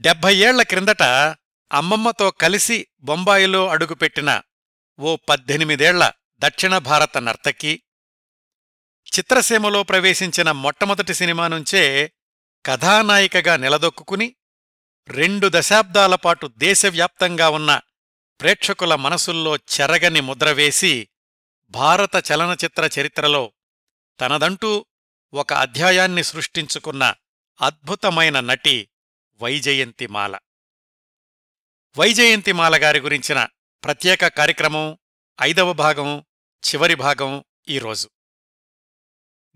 డెబ్భై ఏళ్ళ క్రిందట అమ్మమ్మతో కలిసి బొంబాయిలో అడుగుపెట్టిన ఓ పద్దెనిమిదేళ్ళ దక్షిణ భారత నర్తకి. చిత్రసీమలో ప్రవేశించిన మొట్టమొదటి సినిమా నుంచే కథానాయికగా నిలదొక్కుకుని రెండు దశాబ్దాల పాటు దేశవ్యాప్తంగా ఉన్న ప్రేక్షకుల మనసుల్లో చెరగని ముద్రవేసి భారత చలనచిత్ర చరిత్రలో తనదంటూ ఒక అధ్యాయాన్ని సృష్టించుకున్న అద్భుతమైన నటి వైజయంతిమాల వైజయంతిమాల గారి గురించిన ప్రత్యేక కార్యక్రమం ఐదవ భాగం చివరి భాగం ఈరోజు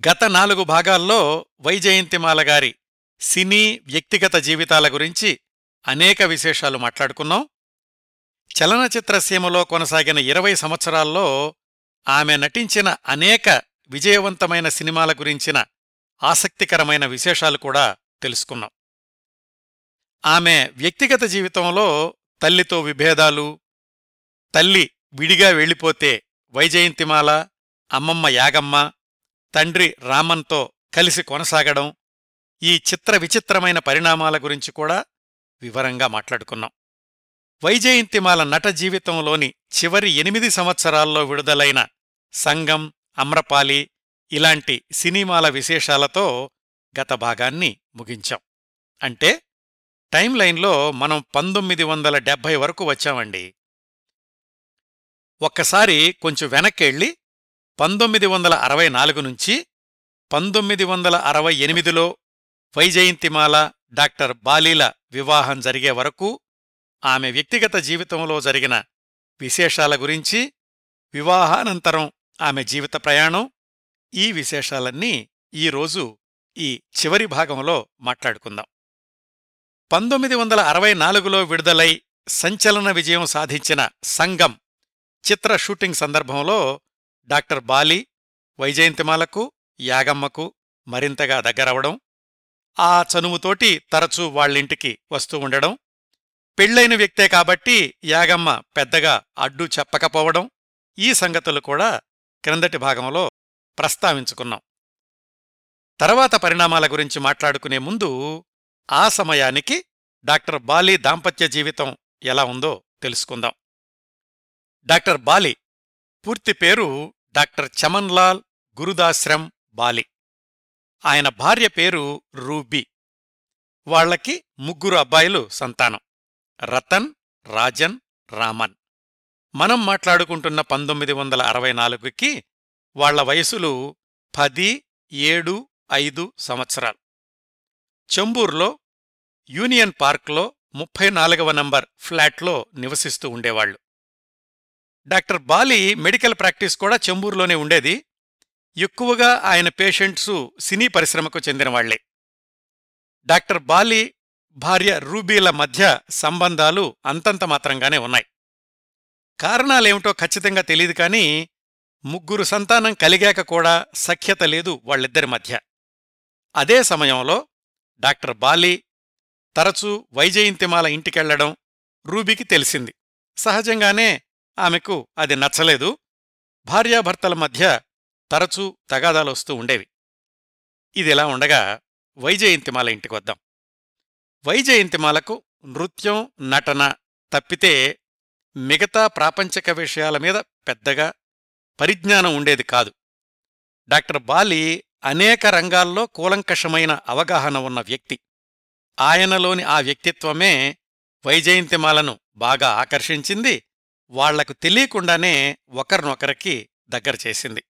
గత నాలుగు భాగాల్లో వైజయంతిమాల గారి సినీ వ్యక్తిగత జీవితాల గురించి అనేక విశేషాలు మాట్లాడుకున్నాం. చలనచిత్ర సీమలో కొనసాగిన ఇరవై సంవత్సరాల్లో ఆమె నటించిన అనేక విజయవంతమైన సినిమాల గురించిన ఆసక్తికరమైన విశేషాలు కూడా తెలుసుకున్నాం. ఆమె వ్యక్తిగత జీవితంలో తల్లితో విభేదాలు తల్లి విడిగా వెళ్ళిపోతే వైజయంతిమాల అమ్మమ్మ యాగమ్మ తండ్రి రామన్తో కలిసి కొనసాగడం ఈ చిత్ర విచిత్రమైన పరిణామాల గురించి కూడా వివరంగా మాట్లాడుకున్నాం. వైజయంతిమాల నట జీవితంలోని చివరి ఎనిమిది సంవత్సరాల్లో విడుదలైన సంగం అమ్రపాలి ఇలాంటి సినిమాల విశేషాలతో గత భాగాన్ని ముగించాం. అంటే టైం లైన్లో మనం పంతొమ్మిది వందల డెబ్భై వరకు వచ్చామండి. ఒక్కసారి కొంచెం వెనక్కెళ్ళి పంతొమ్మిది వందల అరవై నాలుగు నుంచి పంతొమ్మిది వందల అరవై ఎనిమిదిలో వైజయంతిమాల డాక్టర్ బాలీల వివాహం జరిగే వరకు ఆమె వ్యక్తిగత జీవితంలో జరిగిన విశేషాల గురించి వివాహానంతరం ఆమె జీవిత ప్రయాణం ఈ విశేషాలన్నీ ఈరోజు ఈ చివరి భాగంలో మాట్లాడుకుందాం. పంతొమ్మిది వందల అరవై నాలుగులో విడుదలై సంచలన విజయం సాధించిన సంగం చిత్ర షూటింగ్ సందర్భంలో డాక్టర్ బాలి వైజయంతిమాలకు యాగమ్మకు మరింతగా దగ్గరవడం ఆ చనువుతోటి తరచూ వాళ్ళింటికి వస్తూ ఉండడం పెళ్ళైన వ్యక్తే కాబట్టి యాగమ్మ పెద్దగా అడ్డు చెప్పకపోవడం ఈ సంగతులు కూడా క్రిందటి భాగంలో ప్రస్తావించుకున్నాం. తర్వాత పరిణామాల గురించి మాట్లాడుకునే ముందు ఆ సమయానికి డాక్టర్ బాలి దాంపత్య జీవితం ఎలా ఉందో తెలుసుకుందాం. డాక్టర్ బాలి పూర్తి పేరు డాక్టర్ చమన్లాల్ గురుదాశ్రమ్ బాలి. ఆయన భార్య పేరు రూబీ. వాళ్ళకి ముగ్గురు అబ్బాయిలు సంతానం. రతన్ రాజన్ రామన్. మనం మాట్లాడుకుంటున్న పంతొమ్మిది వందల అరవై నాలుగుకి వాళ్ళ వయసులు పది ఏడు ఐదు సంవత్సరాలు. చెంబూర్లో యూనియన్ పార్క్లో ముప్పై నాలుగవ నంబర్ ఫ్లాట్లో నివసిస్తూ ఉండేవాళ్ళు డాక్టర్ బాలి మెడికల్ ప్రాక్టీస్ కూడా చెంబూరులోనే ఉండేది. ఎక్కువగా ఆయన పేషెంట్సు సినీ పరిశ్రమకు చెందినవాళ్ళే డాక్టర్ బాలి భార్య రూబీల మధ్య సంబంధాలు అంతంత మాత్రంగానే ఉన్నాయి. కారణాలేమిటో ఖచ్చితంగా తెలియదు కానీ ముగ్గురు సంతానం కలిగాక కూడా సఖ్యత లేదు వాళ్ళిద్దరి మధ్య. అదే సమయంలో డాక్టర్ బాలీ తరచూ వైజయంతిమాల ఇంటికెళ్ళడం రూబీకి తెలిసింది. సహజంగానే ఆమెకు అది నచ్చలేదు. భార్యాభర్తల మధ్య తరచూ తగాదాలొస్తూ ఉండేవి. ఇదిలా ఉండగా వైజయంతిమాల ఇంటికొద్దాం. వైజయంతిమాలకు నృత్యం నటన తప్పితే మిగతా ప్రాపంచిక విషయాల మీద పెద్దగా పరిజ్ఞానం ఉండేది కాదు. డాక్టర్ బాలి అనేక రంగాల్లో కూలంకషమైన అవగాహన ఉన్న వ్యక్తి. ఆయనలోని ఆ వ్యక్తిత్వమే వైజయంతిమాలను బాగా ఆకర్షించింది. వాళ్ళకు తెలియకుండానే ఒకరినొకరికి దగ్గర చేసింది.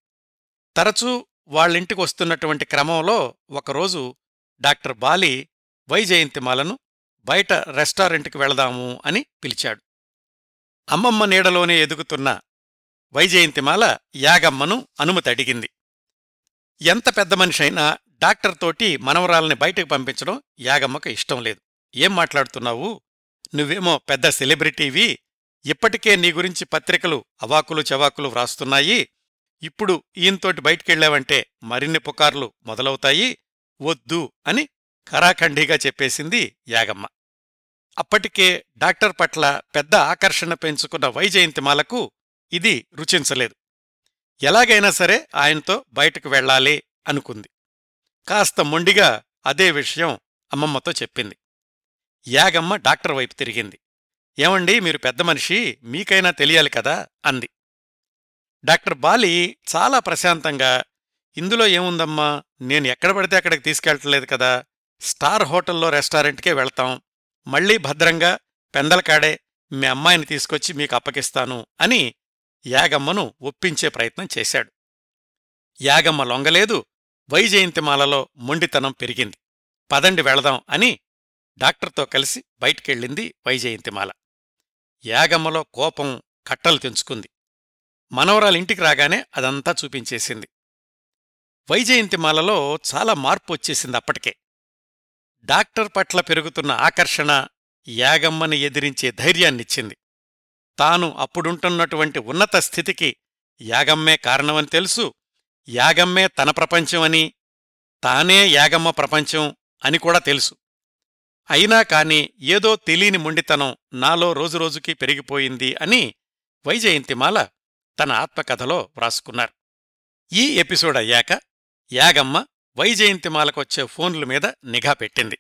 తరచూ వాళ్ళింటికి వస్తున్నటువంటి క్రమంలో ఒకరోజు డాక్టర్ బాలి వైజయంతిమాలను బయట రెస్టారెంట్కి వెళదాము అని పిలిచాడు. అమ్మమ్మ నీడలోనే ఎదుగుతున్న వైజయంతిమాల యాగమ్మను అనుమతి అడిగింది. ఎంత పెద్ద మనిషైనా డాక్టర్తోటి మనవరాల్ని బయటకు పంపించడం యాగమ్మకు ఇష్టం లేదు. ఏం మాట్లాడుతున్నావు? నువ్వేమో పెద్ద సెలబ్రిటీవి. ఇప్పటికే నీ గురించి పత్రికలు అవాకులు చవాకులు వ్రాస్తున్నాయి. ఇప్పుడు ఈయంతోటి బయటికెళ్ళావంటే మరిన్ని పుకార్లు మొదలవుతాయి. వద్దు అని కరాఖండిగా చెప్పేసింది యాగమ్మ. అప్పటికే డాక్టర్ పట్ల పెద్ద ఆకర్షణ పెంచుకున్న వైజయంతిమాలకు ఇది రుచించలేదు. ఎలాగైనా సరే ఆయనతో బయటకు వెళ్ళాలి అనుకుంది. కాస్త మొండిగా అదే విషయం అమ్మమ్మతో చెప్పింది. యాగమ్మ డాక్టర్ వైపు తిరిగింది. ఏమండి మీరు పెద్ద మనిషి మీకైనా తెలియాలి కదా? అంది. డాక్టర్ బాలి చాలా ప్రశాంతంగా ఇందులో ఏముందమ్మా నేను ఎక్కడ పడితే అక్కడికి తీసుకెళ్ళట్లేదు కదా స్టార్ హోటల్లో రెస్టారెంట్కే వెళ్తాం మళ్ళీ భద్రంగా పెందలకాడే మీ అమ్మాయిని తీసుకొచ్చి మీకు అప్పగిస్తాను అని యాగమ్మను ఒప్పించే ప్రయత్నం చేశాడు. యాగమ్మ లొంగలేదు వైజయంతిమాలలో మొండితనం పెరిగింది. పదండి వెళదాం అని డాక్టర్తో కలిసి బయటికెళ్ళింది వైజయంతిమాల. యాగమ్మలో కోపం కట్టలు తెంచుకుంది. మనవరాలింటికి రాగానే అదంతా చూపించేసింది. వైజయంతిమాలలో చాలా మార్పు వచ్చేసింది అప్పటికే. డాక్టర్ పట్ల పెరుగుతున్న ఆకర్షణ యాగమ్మని ఎదిరించే ధైర్యాన్నిచ్చింది. తాను అప్పుడుంటున్నటువంటి ఉన్నత స్థితికి యాగమ్మే కారణమని తెలుసు. యాగమ్మే తన ప్రపంచమని తానే యాగమ్మ ప్రపంచం అని కూడా తెలుసు. అయినా కాని ఏదో తెలియని మొండితనం నాలో రోజురోజుకీ పెరిగిపోయింది అని వైజయంతిమాల తన ఆత్మకథలో వ్రాసుకున్నారు. ఈ ఎపిసోడ్ అయ్యాక యాగమ్మ వైజయంతిమాలకొచ్చే ఫోన్ల మీద నిఘా పెట్టింది.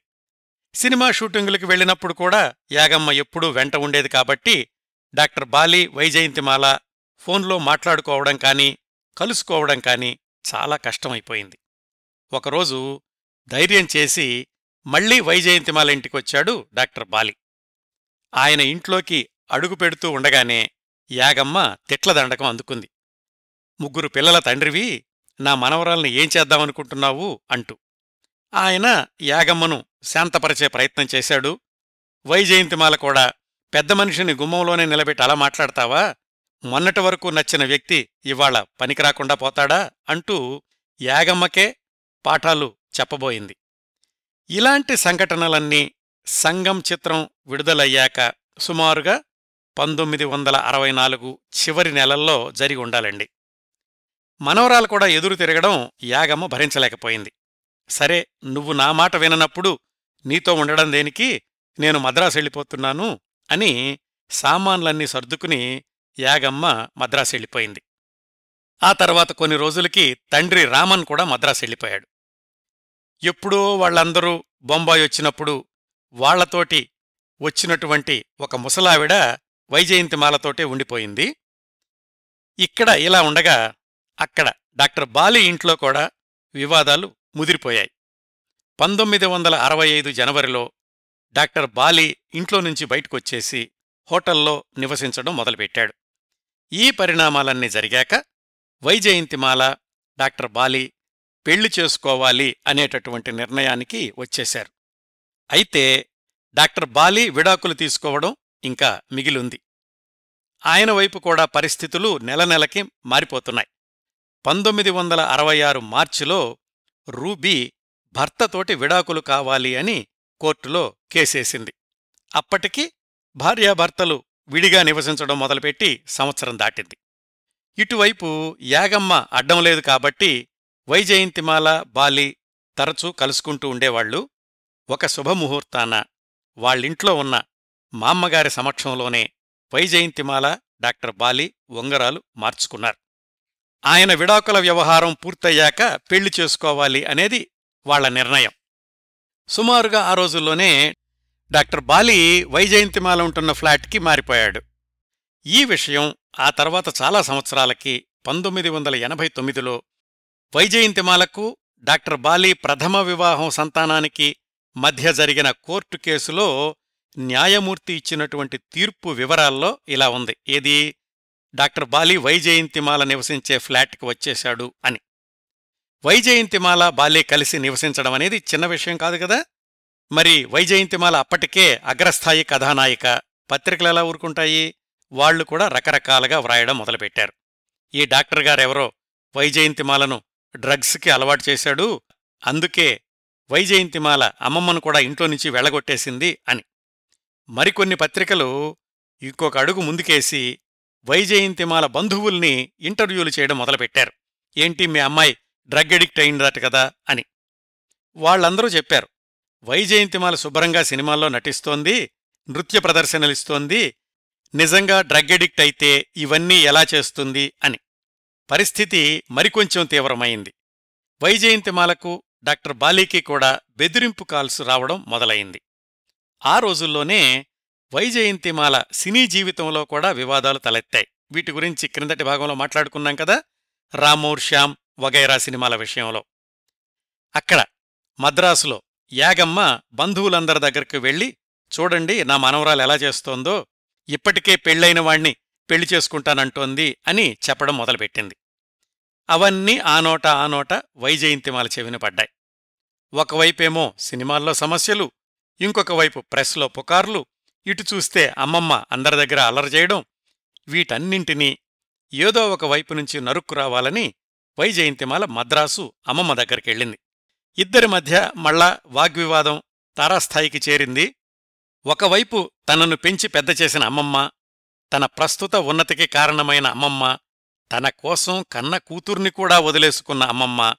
సినిమా షూటింగులకు వెళ్ళినప్పుడు కూడా యాగమ్మ ఎప్పుడూ వెంట ఉండేది కాబట్టి డాక్టర్ బాలి వైజయంతిమాల ఫోన్లో మాట్లాడుకోవడం కానీ కలుసుకోవడం కానీ చాలా కష్టమైపోయింది. ఒకరోజు ధైర్యం చేసి మళ్ళీ వైజయంతిమాల ఇంటికొచ్చాడు డాక్టర్ బాలి. ఆయన ఇంట్లోకి అడుగు పెడుతూ ఉండగానే యాగమ్మ తిట్లదండకం అందుకుంది. ముగ్గురు పిల్లల తండ్రివి నా మనవరాల్ని ఏం చేద్దామనుకుంటున్నావు అంటూ. ఆయన యాగమ్మను శాంతపరిచే ప్రయత్నం చేశాడు. వైజయంతిమాల కూడా పెద్ద మనిషిని గుమ్మంలోనే నిలబెట్టి అలా మాట్లాడతావా? మొన్నటి వరకు నచ్చిన వ్యక్తి ఇవాళ పనికిరాకుండా పోతాడా? అంటూ యాగమ్మకే పాఠాలు చెప్పబోయింది. ఇలాంటి సంఘటనలన్నీ సంగం చిత్రం విడుదలయ్యాక సుమారుగా పంతొమ్మిది వందల అరవై నాలుగు చివరి నెలల్లో జరిగి ఉండాలండి. మనవరాలు కూడా ఎదురు తిరగడం యాగమ్మ భరించలేకపోయింది. సరే నువ్వు నా మాట విననప్పుడు నీతో ఉండడం దేనికి? నేను మద్రాసు వెళ్ళిపోతున్నాను అని సామాన్లన్నీ సర్దుకుని యాగమ్మ మద్రాసు వెళ్ళిపోయింది ఆ తర్వాత కొన్ని రోజులకి తండ్రి రామన్ కూడా మద్రాసు వెళ్ళిపోయాడు ఎప్పుడో వాళ్ళందరూ బొంబాయి వచ్చినప్పుడు వాళ్ళతోటి వచ్చినటువంటి ఒక ముసలావిడ వైజయంతిమాలతోటే ఉండిపోయింది. ఇక్కడ ఇలా ఉండగా అక్కడ డాక్టర్ బాలి ఇంట్లో కూడా వివాదాలు ముదిరిపోయాయి. పంతొమ్మిది వందల అరవై ఐదు జనవరిలో డాక్టర్ బాలి ఇంట్లో నుంచి బయటకొచ్చేసి హోటల్లో నివసించడం మొదలుపెట్టాడు. ఈ పరిణామాలన్నీ జరిగాక వైజయంతిమాల డాక్టర్ బాలి పెళ్ళి చేసుకోవాలి అనేటటువంటి నిర్ణయానికి వచ్చేశారు. అయితే డాక్టర్ బాలి విడాకులు తీసుకోవడం ఇంకా మిగిలుంది. ఆయన వైపు కూడా పరిస్థితులు నెల నెలకి మారిపోతున్నాయి. పంతొమ్మిది వందల అరవై ఆరు మార్చిలో రూబీ భర్తతోటి విడాకులు కావాలి అని కోర్టులో కేసేసింది. అప్పటికి భార్యాభర్తలు విడిగా నివసించడం మొదలుపెట్టి సంవత్సరం దాటింది. ఇటువైపు యాగమ్మ అడ్డం లేదు కాబట్టి వైజయంతిమాల బాలి తరచూ కలుసుకుంటూ ఉండేవాళ్ళు ఒక శుభముహూర్తాన వాళ్ళింట్లో ఉన్న మామ్మగారి సమక్షంలోనే వైజయంతిమాల డాక్టర్ బాలి ఉంగరాలు మార్చుకున్నారు. ఆయన విడాకుల వ్యవహారం పూర్తయ్యాక పెళ్ళి చేసుకోవాలి అనేది వాళ్ళ నిర్ణయం. సుమారుగా ఆ రోజుల్లోనే డాక్టర్ బాలి వైజయంతిమాల ఉంటున్న ఫ్లాట్కి మారిపోయాడు. ఈ విషయం ఆ తర్వాత చాలా సంవత్సరాలకి పంతొమ్మిది వందల ఎనభై తొమ్మిదిలో వైజయంతిమాలకు డాక్టర్ బాలి ప్రథమ వివాహం సంతానానికి మధ్య జరిగిన కోర్టు కేసులో న్యాయమూర్తి ఇచ్చినటువంటి తీర్పు వివరాల్లో ఇలా ఉంది. ఏది? డాక్టర్ బాలి వైజయంతిమాల నివసించే ఫ్లాట్కి వచ్చేశాడు అని. వైజయంతిమాల బాలే కలిసి నివసించడం అనేది చిన్న విషయం కాదు కదా? మరి వైజయంతిమాల అప్పటికే అగ్రస్థాయి కథానాయిక పత్రికలెలా ఊరుకుంటాయి? వాళ్ళు కూడా రకరకాలుగా వ్రాయడం మొదలుపెట్టారు. ఈ డాక్టర్ గారెవరో వైజయంతిమాలను డ్రగ్స్కి అలవాటు చేశాడు. అందుకే వైజయంతిమాల అమ్మమ్మను కూడా ఇంట్లో నుంచి వెళ్ళగొట్టేసింది అని. మరికొన్ని పత్రికలు ఇంకొక అడుగు ముందుకేసి వైజయంతిమాల బంధువుల్ని ఇంటర్వ్యూలు చేయడం మొదలుపెట్టారు. ఏంటి మీ అమ్మాయి డ్రగ్ ఎడిక్ట్ అయిందట కదా అని. వాళ్ళందరూ చెప్పారు వైజయంతిమాల శుభ్రంగా సినిమాల్లో నటిస్తోంది నృత్య ప్రదర్శనలిస్తోంది నిజంగా డ్రగ్ ఎడిక్ట్ అయితే ఇవన్నీ ఎలా చేస్తుంది అని. పరిస్థితి మరికొంచెం తీవ్రమైంది. వైజయంతిమాలకు డాక్టర్ బాలీకి కూడా బెదిరింపు కాల్స్ రావడం మొదలైంది. ఆ రోజుల్లోనే వైజయంతిమాల సినీ జీవితంలో కూడా వివాదాలు తలెత్తాయి. వీటి గురించి క్రిందటి భాగంలో మాట్లాడుకున్నాం కదా. రామోర్ శ్యామ్ వగైరా సినిమాల విషయంలో. అక్కడ మద్రాసులో యాగమ్మ బంధువులందరి దగ్గరికి వెళ్ళి చూడండి నా మనవరాలు ఎలా చేస్తోందో ఇప్పటికే పెళ్ళైన వాణ్ణి పెళ్ళి చేసుకుంటానంటోంది అని చెప్పడం మొదలుపెట్టింది. అవన్నీ ఆ నోట ఆ నోట వైజయంతిమాల చెవిన పడ్డాయి. ఒకవైపేమో సినిమాల్లో సమస్యలు ఇంకొక వైపు ప్రెస్లో పుకార్లు ఇటు చూస్తే అమ్మమ్మ అందరి దగ్గర అల్లరి చేయడం వీటన్నింటినీ ఏదో ఒక వైపు నుంచి నరుక్కు రావాలని వైజయంతిమాల మద్రాసు అమ్మమ్మ దగ్గరికెళ్ళింది. ఇద్దరి మధ్య మళ్ళా వాగ్వివాదం తారాస్థాయికి చేరింది. ఒకవైపు తనను పెంచి పెద్ద చేసిన అమ్మమ్మ తన ప్రస్తుత ఉన్నతికి కారణమైన అమ్మమ్మ తన కోసం కన్న కూతుర్ని కూడా వదిలేసుకున్న అమ్మమ్మ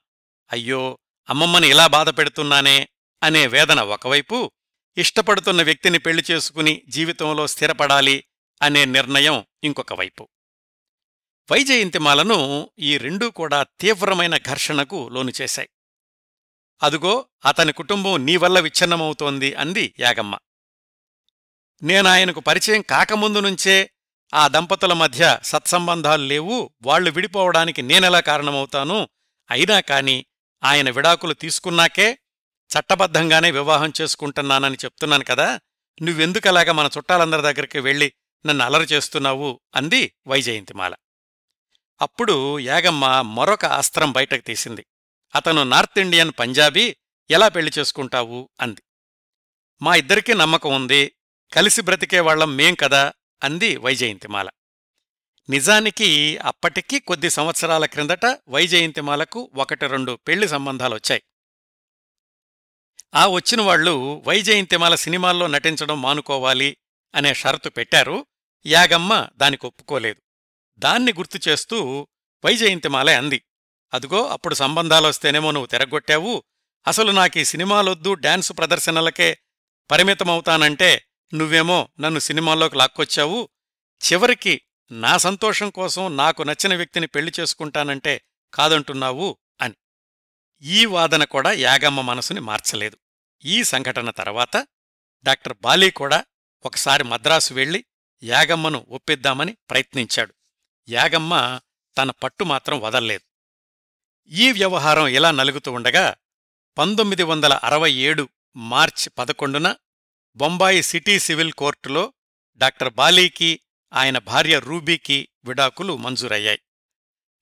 అయ్యో అమ్మమ్మని ఇలా బాధ పెడుతున్నానే అనే వేదన ఒకవైపు ఇష్టపడుతున్న వ్యక్తిని పెళ్ళి చేసుకుని జీవితంలో స్థిరపడాలి అనే నిర్ణయం ఇంకొక వైపు. వైజయంతిమాలను ఈ రెండూ కూడా తీవ్రమైన ఘర్షణకు లోను చేశాయి. అదుగో అతని కుటుంబం నీ వల్ల విచ్ఛిన్నమవుతోంది అంది యాగమ్మ. నేనాయనకు పరిచయం కాకముందు నుంచే ఆ దంపతుల మధ్య సత్సంబంధాలు లేవు వాళ్ళు విడిపోవడానికి నేనెలా కారణమవుతాను? అయినా కాని ఆయన విడాకులు తీసుకున్నాకే చట్టబద్ధంగానే వివాహం చేసుకుంటున్నానని చెప్తున్నాను కదా నువ్వెందుకలాగా మన చుట్టాలందరి దగ్గరికి వెళ్ళి నన్ను అలరి చేస్తున్నావు? అంది వైజయంతిమాల. అప్పుడు యాగమ్మ మరొక అస్త్రం బయటకు తీసింది. అతను నార్త్ ఇండియన్ పంజాబీ ఎలా పెళ్ళి చేసుకుంటావు? అంది. మా ఇద్దరికీ నమ్మకం ఉంది కలిసి బ్రతికే వాళ్ళం మేం కదా అంది వైజయంతిమాల. నిజానికి అప్పటికీ కొద్ది సంవత్సరాల క్రిందట వైజయంతిమాలకు ఒకటి రెండు పెళ్ళి సంబంధాలొచ్చాయి. ఆ వచ్చిన వాళ్ళు వైజయంతిమాల సినిమాల్లో నటించడం మానుకోవాలి అనే షరతు పెట్టారు యాగమ్మ దానికి ఒప్పుకోలేదు దాన్ని గుర్తు చేస్తూ వైజయంతిమాలే అంది. అదుగో అప్పుడు సంబంధాలొస్తేనేమో నువ్వు తిరగొట్టావు. అసలు నాకీ సినిమాలొద్దు డాన్సు ప్రదర్శనలకే పరిమితమవుతానంటే నువ్వేమో నన్ను సినిమాల్లోకి లాక్కొచ్చావు. చివరికి నా సంతోషం కోసం నాకు నచ్చిన వ్యక్తిని పెళ్ళి చేసుకుంటానంటే కాదంటున్నావు అని. ఈ వాదన కూడా యాగమ్మ మనసుని మార్చలేదు. ఈ సంఘటన తర్వాత డాక్టర్ బాలీ కూడా ఒకసారి మద్రాసు వెళ్ళి యాగమ్మను ఒప్పిద్దామని ప్రయత్నించాడు. యాగమ్మ తన పట్టు మాత్రం వదల్లేదు. ఈ వ్యవహారం ఇలా నలుగుతూ ఉండగా పంతొమ్మిది వందల అరవై ఏడు మార్చి పదకొండున బొంబాయి సిటీ సివిల్ కోర్టులో డాక్టర్ బాలీకి ఆయన భార్య రూబీకి విడాకులు మంజూరయ్యాయి.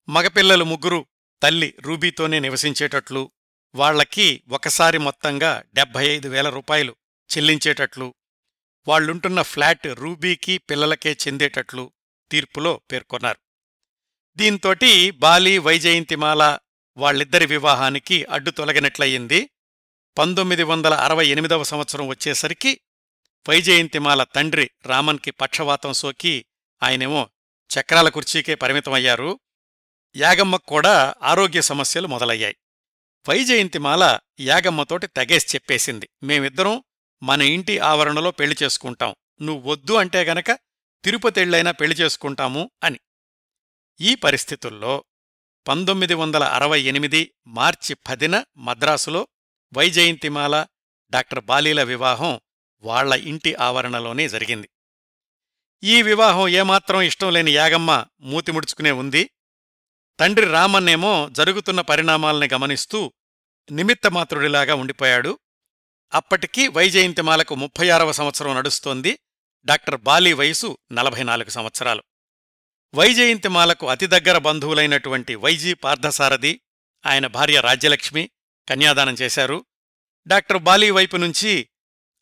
మగపిల్లలు ముగ్గురు తల్లి రూబీతోనే నివసించేటట్లు వాళ్ళకి ఒకసారి మొత్తంగా డెబ్బై ఐదు వేల రూపాయలు చెల్లించేటట్లు వాళ్ళుంటున్న ఫ్లాట్ రూబీకి పిల్లలకే చెందేటట్లు తీర్పులో పేర్కొన్నారు. దీంతోటి బాలి వైజయంతిమాల వాళ్ళిద్దరి వివాహానికి అడ్డు తొలగినట్లయింది. పంతొమ్మిది వందల అరవై ఎనిమిదవ సంవత్సరం వచ్చేసరికి వైజయంతిమాల తండ్రి రామన్కి పక్షవాతం సోకి ఆయనేమో చక్రాల కుర్చీకే పరిమితమయ్యారు. యాగమ్మకు కూడా ఆరోగ్య సమస్యలు మొదలయ్యాయి. వైజయంతిమాల యాగమ్మతోటి తెగేసి చెప్పేసింది. మేమిద్దరం మన ఇంటి ఆవరణలో పెళ్ళి చేసుకుంటాం. నువ్వొద్దు అంటే గనక తిరుపతెళ్ళైనా పెళ్ళి చేసుకుంటాము అని. ఈ పరిస్థితుల్లో పంతొమ్మిది వందల అరవై ఎనిమిది మార్చి పదిన మద్రాసులో వైజయంతిమాల డాక్టర్ బాలీల వివాహం వాళ్ళ ఇంటి ఆవరణలోనే జరిగింది. ఈ వివాహం ఏమాత్రం ఇష్టం లేని యాగమ్మ మూతి ముడుచుకునే ఉంది. తండ్రి రామన్నేమో జరుగుతున్న పరిణామాల్ని గమనిస్తూ నిమిత్తమాత్రుడిలాగా ఉండిపోయాడు. అప్పటికీ వైజయంతిమాలకు ముప్పై ఆరవ సంవత్సరం నడుస్తోంది. డాక్టర్ బాలీ వయసు నలభై నాలుగు సంవత్సరాలు. వైజయంతిమాలకు అతి దగ్గర బంధువులైనటువంటి వైజీ పార్థసారథి ఆయన భార్య రాజ్యలక్ష్మి కన్యాదానం చేశారు. డాక్టర్ బాలీ వైపు నుంచి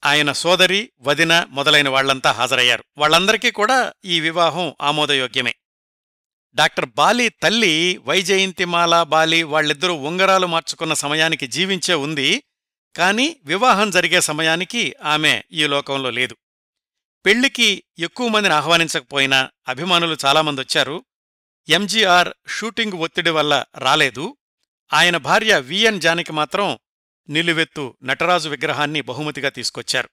ఆయన సోదరి వదిన మొదలైన వాళ్ళంతా హాజరయ్యారు. వాళ్ళందరికీ కూడా ఈ వివాహం ఆమోదయోగ్యమే. డాక్టర్ బాలీ తల్లి వైజయంతిమాల బాలి వాళ్ళిద్దరూ ఉంగరాలు మార్చుకున్న సమయానికి జీవించే ఉంది. కాని వివాహం జరిగే సమయానికి ఆమె ఈ లోకంలో లేదు. పెళ్ళికి ఎక్కువ మందిని ఆహ్వానించకపోయినా అభిమానులు చాలామంది వచ్చారు. ఎంజీఆర్ షూటింగ్ ఒత్తిడి వల్ల రాలేదు. ఆయన భార్య విఎన్ జానికి మాత్రం నిలువెత్తు నటరాజు విగ్రహాన్ని బహుమతిగా తీసుకొచ్చారు.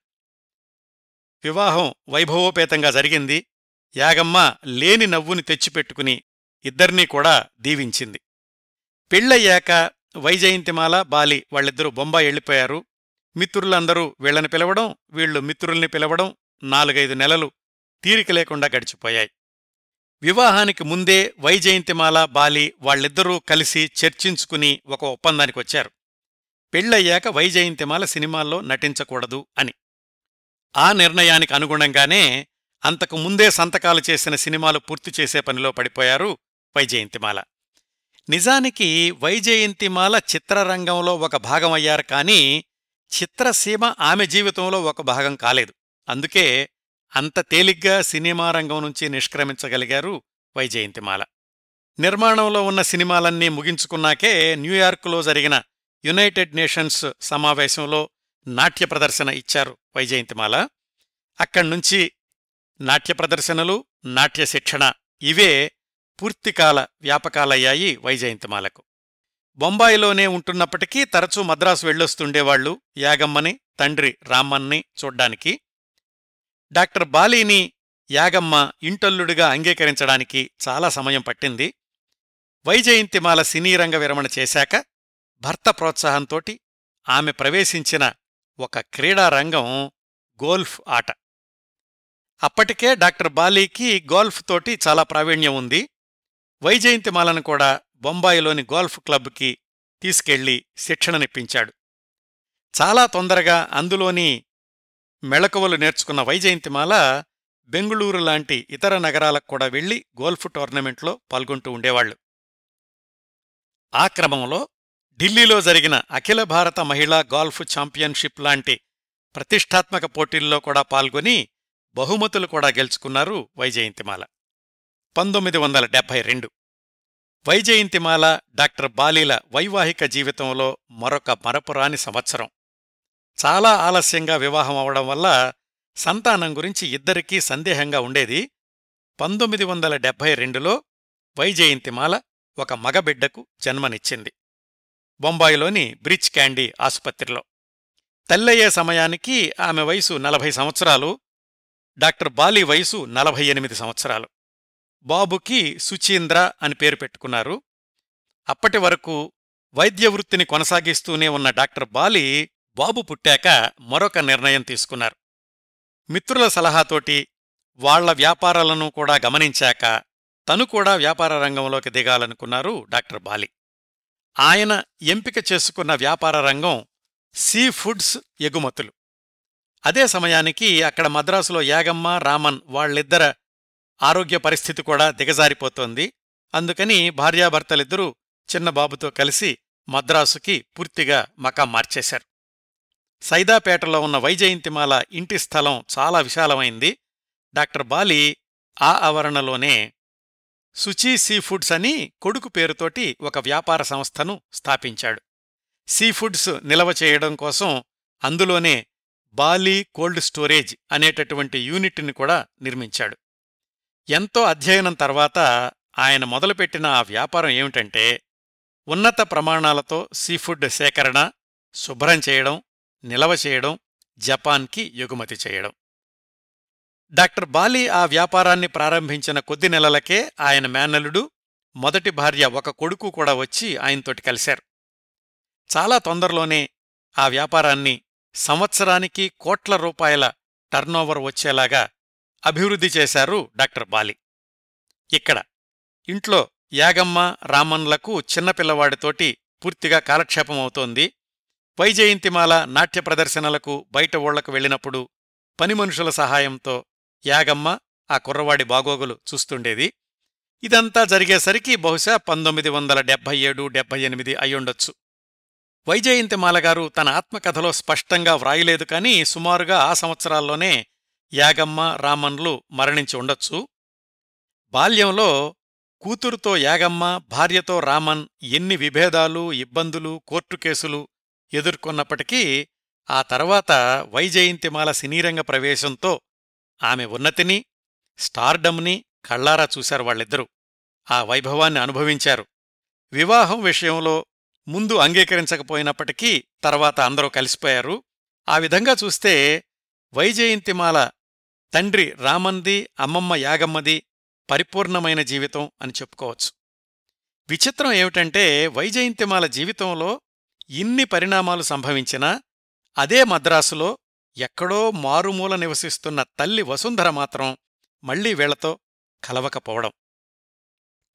వివాహం వైభవోపేతంగా జరిగింది. యాగమ్మ లేని నవ్వుని తెచ్చిపెట్టుకుని ఇద్దర్నీ కూడా దీవించింది. పెళ్ళయ్యాక వైజయంతిమాల బాలి వాళ్ళిద్దరూ బొంబాయి వెళ్ళిపోయారు మిత్రులందరూ వీళ్ళని పిలవడం వీళ్ళు మిత్రుల్ని పిలవడం నాలుగైదు నెలలు తీరిక లేకుండా గడిచిపోయాయి. వివాహానికి ముందే వైజయంతిమాల బాలి వాళ్ళిద్దరూ కలిసి చర్చించుకుని ఒక ఒప్పందానికి వచ్చారు. పెళ్ళయ్యాక వైజయంతిమాల సినిమాల్లో నటించకూడదు అని. ఆ నిర్ణయానికి అనుగుణంగానే అంతకు ముందే సంతకాలు చేసిన సినిమాలు పూర్తి చేసే పనిలో పడిపోయారు వైజయంతిమాల. నిజానికి వైజయంతిమాల చిత్రరంగంలో ఒక భాగమయ్యారు కానీ చిత్రసీమ ఆమె జీవితంలో ఒక భాగం కాలేదు. అందుకే అంత తేలిగ్గా సినిమా రంగం నుంచి నిష్క్రమించగలిగారు వైజయంతిమాల. నిర్మాణంలో ఉన్న సినిమాలన్నీ ముగించుకున్నాకే న్యూయార్కులో జరిగిన యునైటెడ్ నేషన్స్ సమావేశంలో నాట్య ప్రదర్శన ఇచ్చారు వైజయంతిమాల. అక్కడ్నుంచి నాట్య ప్రదర్శనలు నాట్య శిక్షణ ఇవే పూర్తికాల వ్యాపకాలయ్యాయి వైజయంతిమాలకు. బొంబాయిలోనే ఉంటున్నప్పటికీ తరచూ మద్రాసు వెళ్ళొస్తుండేవాళ్ళు యాగమ్మని తండ్రి రామ్మన్ని చూడ్డానికి. డాక్టర్ బాలీని యాగమ్మ ఇంటల్లుడిగా అంగీకరించడానికి చాలా సమయం పట్టింది. వైజయంతిమాల సినీ రంగ విరమణ చేశాక భర్త ప్రోత్సాహంతోటి ఆమె ప్రవేశించిన ఒక క్రీడారంగం గోల్ఫ్ ఆట. అప్పటికే డాక్టర్ బాలీకి గోల్ఫ్ తోటి చాలా ప్రావీణ్యం ఉంది. వైజయంతిమాలను కూడా బొంబాయిలోని గోల్ఫ్ క్లబ్కి తీసుకెళ్ళి శిక్షణనిప్పించాడు చాలా తొందరగా అందులోని మెళకువలు నేర్చుకున్న వైజయంతిమాల బెంగుళూరు లాంటి ఇతర నగరాలకు కూడా వెళ్ళి గోల్ఫ్ టోర్నమెంట్లో పాల్గొంటూ ఉండేవాళ్ళు ఆ క్రమంలో ఢిల్లీలో జరిగిన అఖిల భారత మహిళా గోల్ఫ్ ఛాంపియన్షిప్ లాంటి ప్రతిష్టాత్మక పోటీల్లో కూడా పాల్గొని బహుమతులు కూడా గెలుచుకున్నారు వైజయంతిమాల. పంతొమ్మిది వందల డెబ్బై రెండు. వైజయంతిమాల డాక్టర్ బాలీల వైవాహిక జీవితంలో మరొక మరపురాని సంవత్సరం. చాలా ఆలస్యంగా వివాహం అవడం వల్ల సంతానం గురించి ఇద్దరికీ సందేహంగా ఉండేది. పంతొమ్మిది వందల డెబ్భై రెండులో వైజయంతిమాల ఒక మగబిడ్డకు జన్మనిచ్చింది. బొంబాయిలోని బ్రిడ్జ్ క్యాండీ ఆసుపత్రిలో. తల్లయ్యే సమయానికి ఆమె వయసు నలభై సంవత్సరాలు డాక్టర్ బాలి వయసు నలభై ఎనిమిది సంవత్సరాలు. బాబుకి సుచీంద్ర అని పేరు పెట్టుకున్నారు. అప్పటి వరకు వైద్యవృత్తిని కొనసాగిస్తూనే ఉన్న డాక్టర్ బాలి బాబు పుట్టాక మరొక నిర్ణయం తీసుకున్నారు. మిత్రుల సలహాతోటి వాళ్ళ వ్యాపారాలను కూడా గమనించాక తను కూడా వ్యాపార రంగంలోకి దిగాలనుకున్నారు డాక్టర్ బాలి. ఆయన ఎంపిక చేసుకున్న వ్యాపార రంగం సీ ఫుడ్స్ ఎగుమతులు. అదే సమయానికి అక్కడ మద్రాసులో యాగమ్మ రామన్ వాళ్ళిద్దర ఆరోగ్య పరిస్థితి కూడా దిగజారిపోతోంది. అందుకని భార్యాభర్తలిద్దరూ చిన్న బాబుతో కలిసి మద్రాసుకి పూర్తిగా మకాం మార్చేశారు. సైదాపేటలో ఉన్న వైజయంతిమాల ఇంటి స్థలం చాలా విశాలమైంది. డాక్టర్ బాలి ఆ ఆవరణలోనే సుచీ సీఫుడ్స్ అని కొడుకు పేరుతోటి ఒక వ్యాపార సంస్థను స్థాపించాడు. సీఫుడ్స్ నిలవ చేయడం కోసం అందులోనే బాలీ కోల్డ్ స్టోరేజ్ అనేటటువంటి యూనిట్ని కూడా నిర్మించాడు. ఎంతో అధ్యయనం తర్వాత ఆయన మొదలుపెట్టిన ఆ వ్యాపారం ఏమిటంటే ఉన్నత ప్రమాణాలతో సీఫుడ్ సేకరణ శుభ్రం చేయడం నిలవ చేయడం జపాన్కి ఎగుమతి చేయడం. డాక్టర్ బాలీ ఆ వ్యాపారాన్ని ప్రారంభించిన కొద్ది నెలలకే ఆయన మేనలుడు మొదటి భార్య ఒక కొడుకు కూడా వచ్చి ఆయనతోటి కలిశారు. చాలా తొందరలోనే ఆ వ్యాపారాన్ని సంవత్సరానికి కోట్ల రూపాయల టర్నోవర్ వచ్చేలాగా అభివృద్ధి చేశారు డాక్టర్ బాలి. ఇక్కడ ఇంట్లో యాగమ్మ రామన్లకు చిన్నపిల్లవాడితోటి పూర్తిగా కాలక్షేపం అవుతోంది వైజయంతిమాల నాట్య ప్రదర్శనలకు బయట ఓళ్ళకు వెళ్ళినప్పుడు పనిమనుషుల సహాయంతో యాగమ్మ ఆ కుర్రవాడి బాగోగులు చూస్తుండేది. ఇదంతా జరిగేసరికి బహుశా పంతొమ్మిది వందల డెబ్భై ఏడు డెబ్భై ఎనిమిది అయ్యుండొచ్చు వైజయంతిమాలగారు తన ఆత్మకథలో స్పష్టంగా వ్రాయలేదు కాని సుమారుగా ఆ సంవత్సరాల్లోనే యాగమ్మ రామన్లు మరణించి ఉండొచ్చు. బాల్యంలో కూతురుతో యాగమ్మ భార్యతో రామన్ ఎన్ని విభేదాలు ఇబ్బందులు కోర్టు కేసులు ఎదుర్కొన్నప్పటికీ ఆ తర్వాత వైజయంతిమాల సినీరంగ ప్రవేశంతో ఆమె ఉన్నతిని స్టార్డమ్ని కళ్ళారా చూశారు వాళ్ళిద్దరూ. ఆ వైభవాన్ని అనుభవించారు. వివాహం విషయంలో ముందు అంగీకరించకపోయినప్పటికీ తర్వాత అందరూ కలిసిపోయారు. ఆ విధంగా చూస్తే వైజయంతిమాల తండ్రి రామంది అమ్మమ్మ యాగమ్మది పరిపూర్ణమైన జీవితం అని చెప్పుకోవచ్చు. విచిత్రం ఏమిటంటే వైజయంతిమాల జీవితంలో ఇన్ని పరిణామాలు సంభవించినా అదే మద్రాసులో ఎక్కడో మారుమూల నివసిస్తున్న తల్లి వసుంధర మాత్రం మళ్ళీ వీళ్ళతో కలవకపోవడం.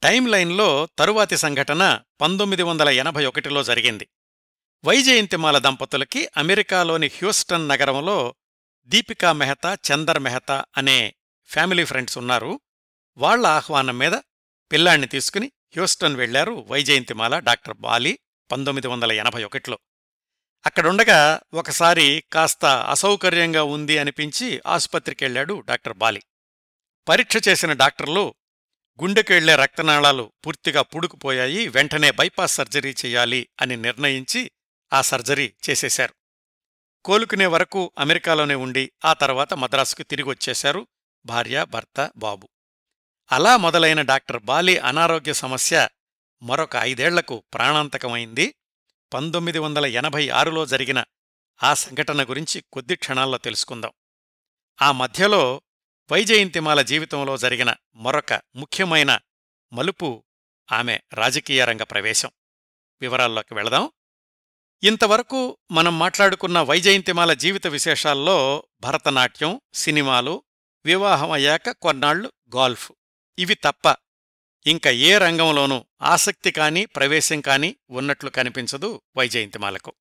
టైం లైన్లో తరువాతి సంఘటన పంతొమ్మిది వందల ఎనభై ఒకటిలో జరిగింది. వైజయంతిమాల దంపతులకి అమెరికాలోని హ్యూస్టన్ నగరంలో దీపికా మెహతా చందర్ మెహతా అనే ఫ్యామిలీ ఫ్రెండ్స్ ఉన్నారు. వాళ్ళ ఆహ్వానం మీద పిల్లాణ్ణి తీసుకుని హ్యూస్టన్ వెళ్ళారు వైజయంతిమాల డాక్టర్ బాలి. పంతొమ్మిది వందల ఎనభై ఒకటిలో. అక్కడుండగా ఒకసారి కాస్త అసౌకర్యంగా ఉంది అనిపించి ఆసుపత్రికెళ్ళాడు డాక్టర్ బాలి. పరీక్ష చేసిన డాక్టర్లు గుండెకెళ్ళే రక్తనాళాలు పూర్తిగా పుడుకుపోయాయి వెంటనే బైపాస్ సర్జరీ చెయ్యాలి అని నిర్ణయించి ఆ సర్జరీ చేసేశారు. కోలుకునే వరకు అమెరికాలోనే ఉండి ఆ తర్వాత మద్రాసుకు తిరిగొచ్చేశారు భార్య భర్త బాబు. అలా మొదలైన డాక్టర్ బాలి అనారోగ్య సమస్య మరొక ఐదేళ్ళకు ప్రాణాంతకమైంది. పంతొమ్మిది వందల ఎనభై ఆరులో జరిగిన ఆ సంఘటన గురించి కొద్ది క్షణాల్లో తెలుసుకుందాం. ఆ మధ్యలో వైజయంతిమాల జీవితంలో జరిగిన మరొక ముఖ్యమైన మలుపు ఆమె రాజకీయ రంగ ప్రవేశం. వివరాల్లోకి వెళదాం. ఇంతవరకు మనం మాట్లాడుకున్న వైజయంతిమాల జీవిత విశేషాల్లో భరతనాట్యం సినిమాలు వివాహం అయ్యాక కొన్నాళ్ళు గాల్ఫ్. ఇవి తప్ప ఇంక ఏ రంగంలోనూ ఆసక్తి కాని ప్రవేశం కాని ఉన్నట్లు కనిపించదు వైజయంతిమాలకు.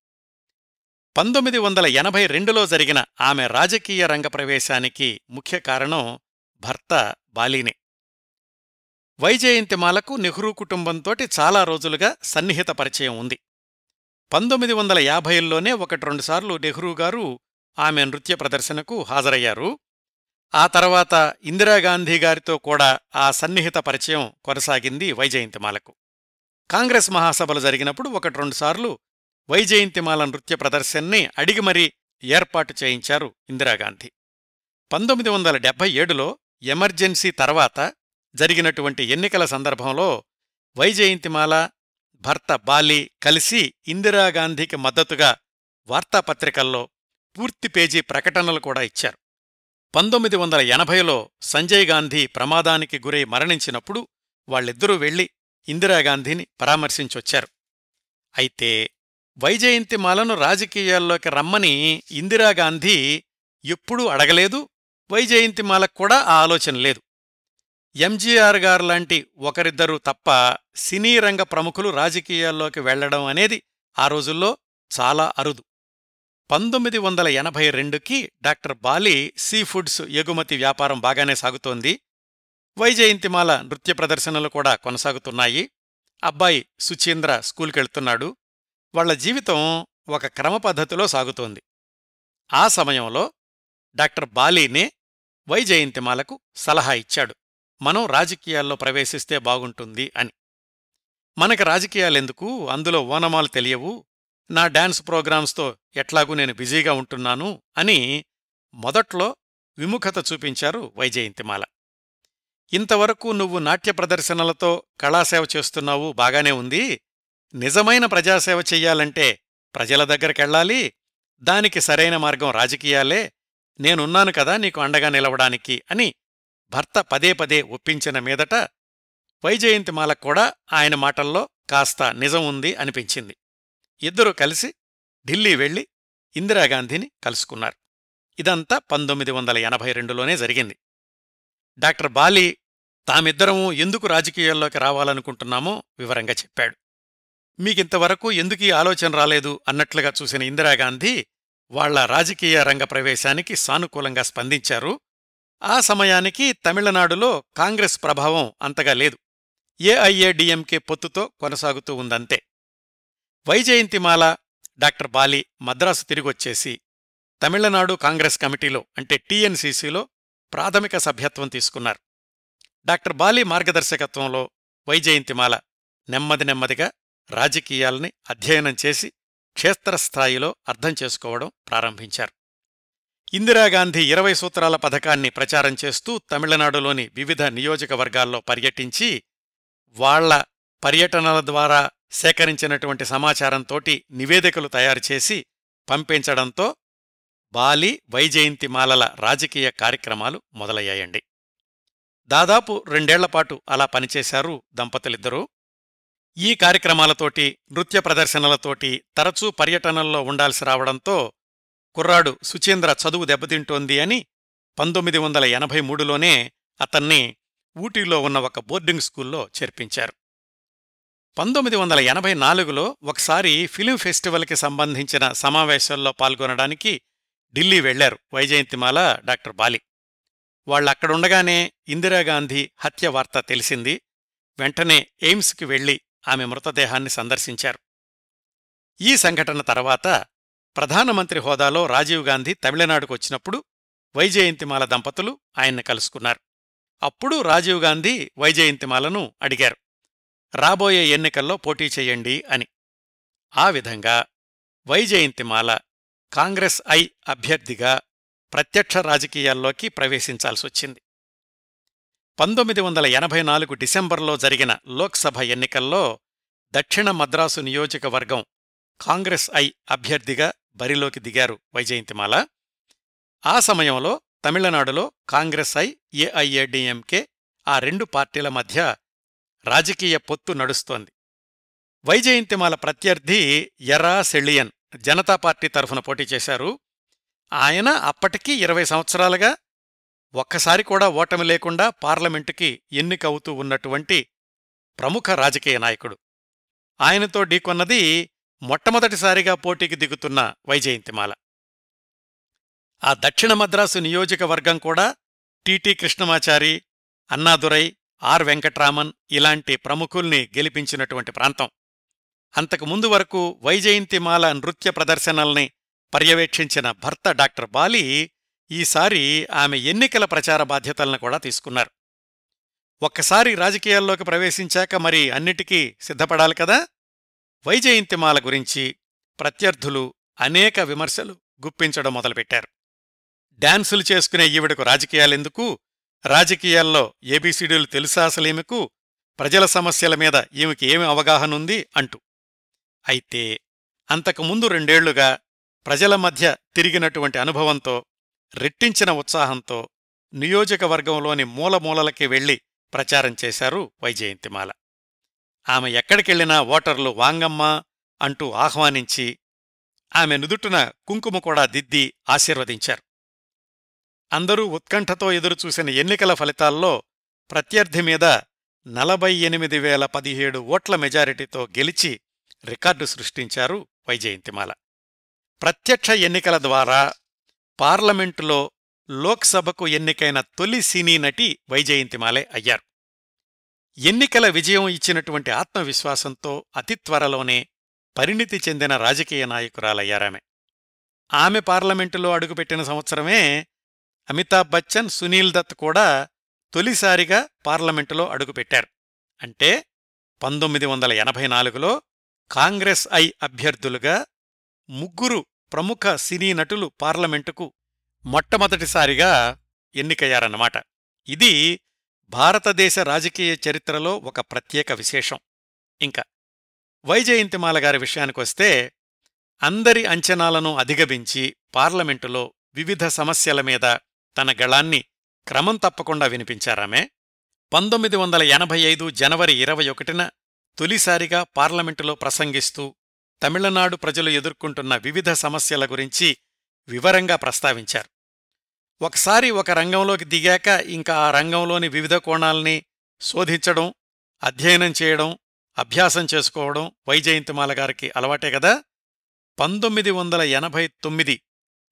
పంతొమ్మిది వందల ఎనభై రెండులో జరిగిన ఆమె రాజకీయ రంగ ప్రవేశానికి ముఖ్య కారణం భర్త బాలీనే. వైజయంతిమాలకు నెహ్రూ కుటుంబంతోటి చాలా రోజులుగా సన్నిహిత పరిచయం ఉంది. పంతొమ్మిది వందల యాభైల్లోనే ఒకటి రెండుసార్లు నెహ్రూ గారు ఆమె నృత్య ప్రదర్శనకు హాజరయ్యారు. ఆ తర్వాత ఇందిరాగాంధీ గారితో కూడా ఆ సన్నిహిత పరిచయం కొనసాగింది వైజయంతిమాలకు. కాంగ్రెస్ మహాసభలు జరిగినప్పుడు ఒకటి రెండుసార్లు వైజయంతిమాల నృత్య ప్రదర్శన్ని అడిగి మరీ ఏర్పాటు చేయించారు ఇందిరాగాంధీ. పంతొమ్మిది వందల డెబ్బై ఏడులో ఎమర్జెన్సీ తర్వాత జరిగినటువంటి ఎన్నికల సందర్భంలో వైజయంతిమాల భర్త బాలి కలిసి ఇందిరాగాంధీకి మద్దతుగా వార్తాపత్రికల్లో పూర్తి పేజీ ప్రకటనలు కూడా ఇచ్చారు. పంతొమ్మిది వందల ఎనభైలో సంజయ్ గాంధీ ప్రమాదానికి గురై మరణించినప్పుడు వాళ్ళిద్దరూ వెళ్ళి ఇందిరాగాంధీని పరామర్శించొచ్చారు. అయితే వైజయంతిమాలను రాజకీయాల్లోకి రమ్మని ఇందిరాగాంధీ ఎప్పుడూ అడగలేదు వైజయంతిమాలకు కూడా ఆ ఆలోచన లేదు. ఎంజీఆర్ గారు లాంటి ఒకరిద్దరూ తప్ప సినీ రంగ ప్రముఖులు రాజకీయాల్లోకి వెళ్ళడం అనేది ఆ రోజుల్లో చాలా అరుదు. పంతొమ్మిది వందల ఎనభై రెండుకి డాక్టర్ బాలి సీ ఫుడ్స్ ఎగుమతి వ్యాపారం బాగానే సాగుతోంది. వైజయంతిమాల నృత్య ప్రదర్శనలు కూడా కొనసాగుతున్నాయి. అబ్బాయి సుచీంద్ర స్కూల్కెళ్తున్నాడు. వాళ్ళ జీవితం ఒక క్రమపద్ధతిలో సాగుతోంది. ఆ సమయంలో డాక్టర్ బాలీనే వైజయంతిమాలకు సలహా ఇచ్చాడు. మనం రాజకీయాల్లో ప్రవేశిస్తే బాగుంటుంది అని. మనకి రాజకీయాలెందుకు? అందులో ఓనమాలు తెలియవు. నా డాన్స్ ప్రోగ్రామ్స్తో ఎట్లాగూ నేను బిజీగా ఉంటున్నాను అని మొదట్లో విముఖత చూపించారు వైజయంతిమాల. ఇంతవరకు నువ్వు నాట్య ప్రదర్శనలతో కళాసేవ చేస్తున్నావు బాగానే ఉంది. నిజమైన ప్రజాసేవ చెయ్యాలంటే ప్రజల దగ్గరకెళ్ళాలి. దానికి సరైన మార్గం రాజకీయాలే. నేనున్నాను కదా నీకు అండగా నిలవడానికి అని భర్త పదే పదే ఒప్పించిన మీదట వైజయంతిమాలకు కూడా ఆయన మాటల్లో కాస్త నిజం ఉంది అనిపించింది. ఇద్దరూ కలిసి ఢిల్లీ వెళ్ళి ఇందిరాగాంధీని కలుసుకున్నారు. ఇదంతా పంతొమ్మిది వందల ఎనభై రెండులోనే జరిగింది. డాక్టర్ బాలి తామిద్దరము ఎందుకు రాజకీయాల్లోకి రావాలనుకుంటున్నామో వివరంగా చెప్పాడు. మీకింతవరకు ఎందుకీ ఆలోచన రాలేదు అన్నట్లుగా చూసిన ఇందిరాగాంధీ వాళ్ళ రాజకీయ రంగ ప్రవేశానికి సానుకూలంగా స్పందించారు. ఆ సమయానికి తమిళనాడులో కాంగ్రెస్ ప్రభావం అంతగా లేదు. ఏఐఏడిఎంకే పొత్తుతో కొనసాగుతూ ఉందంతే. వైజయంతిమాల డాక్టర్ బాలి మద్రాసు తిరిగొచ్చేసి తమిళనాడు కాంగ్రెస్ కమిటీలో అంటే టీఎన్సీసీలో ప్రాథమిక సభ్యత్వం తీసుకున్నారు. డాక్టర్ బాలి మార్గదర్శకత్వంలో వైజయంతిమాల నెమ్మది నెమ్మదిగా రాజకీయాల్ని అధ్యయనం చేసి క్షేత్రస్థాయిలో అర్థం చేసుకోవడం ప్రారంభించారు. ఇందిరాగాంధీ ఇరవై సూత్రాల పథకాన్ని ప్రచారం చేస్తూ తమిళనాడులోని వివిధ నియోజకవర్గాల్లో పర్యటించి వాళ్ళ పర్యటనల ద్వారా సేకరించినటువంటి సమాచారంతోటి నివేదికలు తయారుచేసి పంపించడంతో బాలి వైజయంతిమాలల రాజకీయ కార్యక్రమాలు మొదలయ్యాయండి. దాదాపు రెండేళ్ళపాటు అలా పనిచేశారు దంపతులిద్దరూ. ఈ కార్యక్రమాలతోటి నృత్య ప్రదర్శనలతోటి తరచూ పర్యటనల్లో ఉండాల్సి రావడంతో కుర్రాడు సుచేంద్ర చదువు దెబ్బతింటోంది అని పంతొమ్మిది వందల ఎనభై మూడులోనే అతన్ని ఊటీలో ఉన్న ఒక బోర్డింగ్ స్కూల్లో చేర్పించారు. పంతొమ్మిది వందల ఎనభై నాలుగులో ఒకసారి ఫిలిం ఫెస్టివల్కి సంబంధించిన సమావేశాల్లో పాల్గొనడానికి ఢిల్లీ వెళ్ళారు వైజయంతిమాల డాక్టర్ బాలి. వాళ్ళక్కడుండగానే ఇందిరాగాంధీ హత్య వార్త తెలిసింది. వెంటనే ఎయిమ్స్కి వెళ్ళి ఆమె మృతదేహాన్ని సందర్శించారు. ఈ సంఘటన తర్వాత ప్రధానమంత్రి హోదాలో రాజీవ్ గాంధీ తమిళనాడుకు వచ్చినప్పుడు వైజయంతిమాల దంపతులు ఆయన్ని కలుసుకున్నారు. అప్పుడు రాజీవ్ గాంధీ వైజయంతిమాలను అడిగారు. రాబోయే ఎన్నికల్లో పోటీ చేయండి అని. ఆ విధంగా వైజయంతిమాల కాంగ్రెస్ ఐ అభ్యర్థిగా ప్రత్యక్ష రాజకీయాల్లోకి ప్రవేశించాల్సొచ్చింది పంతొమ్మిది వందల ఎనభై నాలుగు డిసెంబర్లో జరిగిన లోక్సభ ఎన్నికల్లో దక్షిణ మద్రాసు నియోజకవర్గం కాంగ్రెస్ ఐ అభ్యర్థిగా బరిలోకి దిగారు వైజయంతిమాల. ఆ సమయంలో తమిళనాడులో కాంగ్రెస్ ఐ ఏఐఏడిఎంకే ఆ రెండు పార్టీల మధ్య రాజకీయ పొత్తు నడుస్తోంది. వైజయంతిమాల ప్రత్యర్థి ఎరా సెళియన్ జనతా పార్టీ తరఫున పోటీ చేశారు. ఆయన అప్పటికీ ఇరవై సంవత్సరాలుగా ఒక్కసారి కూడా ఓటమి లేకుండా పార్లమెంటుకి ఎన్నికవుతూ ఉన్నటువంటి ప్రముఖ రాజకీయ నాయకుడు. ఆయనతో ఢీకొన్నది మొట్టమొదటిసారిగా పోటీకి దిగుతున్న వైజయంతిమాల. ఆ దక్షిణ మద్రాసు నియోజకవర్గం కూడా T T Krishnamachari Annadurai R Venkataraman ఇలాంటి ప్రముఖుల్ని గెలిపించినటువంటి ప్రాంతం. అంతకుముందు వరకు వైజయంతిమాల నృత్య ప్రదర్శనల్ని పర్యవేక్షించిన భర్త డాక్టర్ బాలి ఈసారి ఆమె ఎన్నికల ప్రచార బాధ్యతలను కూడా తీసుకున్నారు. ఒక్కసారి రాజకీయాల్లోకి ప్రవేశించాక మరి అన్నిటికీ సిద్ధపడాలి కదా? వైజయంతిమాల గురించి ప్రత్యర్థులు అనేక విమర్శలు గుప్పించడం మొదలుపెట్టారు. డాన్సులు చేసుకునే ఈవిడకు రాజకీయాలెందుకు? రాజకీయాల్లో ఏబీసీడీలు తెలుసా అసలేమికు? ప్రజల సమస్యల మీద ఈమెకి ఏమి అవగాహనుంది అంటూ. అయితే అంతకుముందు రెండేళ్ళుగా ప్రజల మధ్య తిరిగినటువంటి అనుభవంతో రెట్టించిన ఉత్సాహంతో నియోజకవర్గంలోని మూలమూలలకి వెళ్ళి ప్రచారం చేశారు వైజయంతిమాల. ఆమె ఎక్కడికెళ్ళినా ఓటర్లు వాంగమ్మ అంటూ ఆహ్వానించి ఆమె నుదుటున కుంకుమ కూడా దిద్ది ఆశీర్వదించారు. అందరూ ఉత్కంఠతో ఎదురుచూసిన ఎన్నికల ఫలితాల్లో ప్రత్యర్థి మీద నలభై ఎనిమిది వేల పదిహేడు ఓట్ల మెజారిటీతో గెలిచి రికార్డు సృష్టించారు వైజయంతిమాల. ప్రత్యక్ష ఎన్నికల ద్వారా పార్లమెంటులో లోక్సభకు ఎన్నికైన తొలి సినీ నటి వైజయంతిమాలే అయ్యారు. ఎన్నికల విజయం ఇచ్చినటువంటి ఆత్మవిశ్వాసంతో అతి త్వరలోనే పరిణితి చెందిన రాజకీయ నాయకురాలయ్యారామె. ఆమె పార్లమెంటులో అడుగుపెట్టిన సంవత్సరమే అమితాబ్ బచ్చన్ సునీల్ దత్ కూడా తొలిసారిగా పార్లమెంటులో అడుగుపెట్టారు. అంటే పంతొమ్మిది వందల ఎనభై నాలుగులో కాంగ్రెస్ ఐ అభ్యర్థులుగా ముగ్గురు ప్రముఖ సినీ నటులు పార్లమెంటుకు మొట్టమొదటిసారిగా ఎన్నికయ్యారన్నమాట. ఇది భారతదేశ రాజకీయ చరిత్రలో ఒక ప్రత్యేక విశేషం. ఇంకా వైజయంతిమాల గారి విషయానికొస్తే అందరి అంచనాలను అధిగమించి పార్లమెంటులో వివిధ సమస్యల మీద తన గళాన్ని క్రమం తప్పకుండా వినిపించారామే. పంతొమ్మిది వందల ఎనభై ఐదు జనవరి ఇరవై ఒకటిన తొలిసారిగా పార్లమెంటులో ప్రసంగిస్తూ తమిళనాడు ప్రజలు ఎదుర్కొంటున్న వివిధ సమస్యల గురించి వివరంగా ప్రస్తావించారు. ఒకసారి ఒక రంగంలోకి దిగాక ఇంకా ఆ రంగంలోని వివిధ కోణాల్ని శోధించడం అధ్యయనం చేయడం అభ్యాసం చేసుకోవడం వైజయంతిమాల గారికి అలవాటే కదా? పంతొమ్మిది వందల ఎనభై తొమ్మిది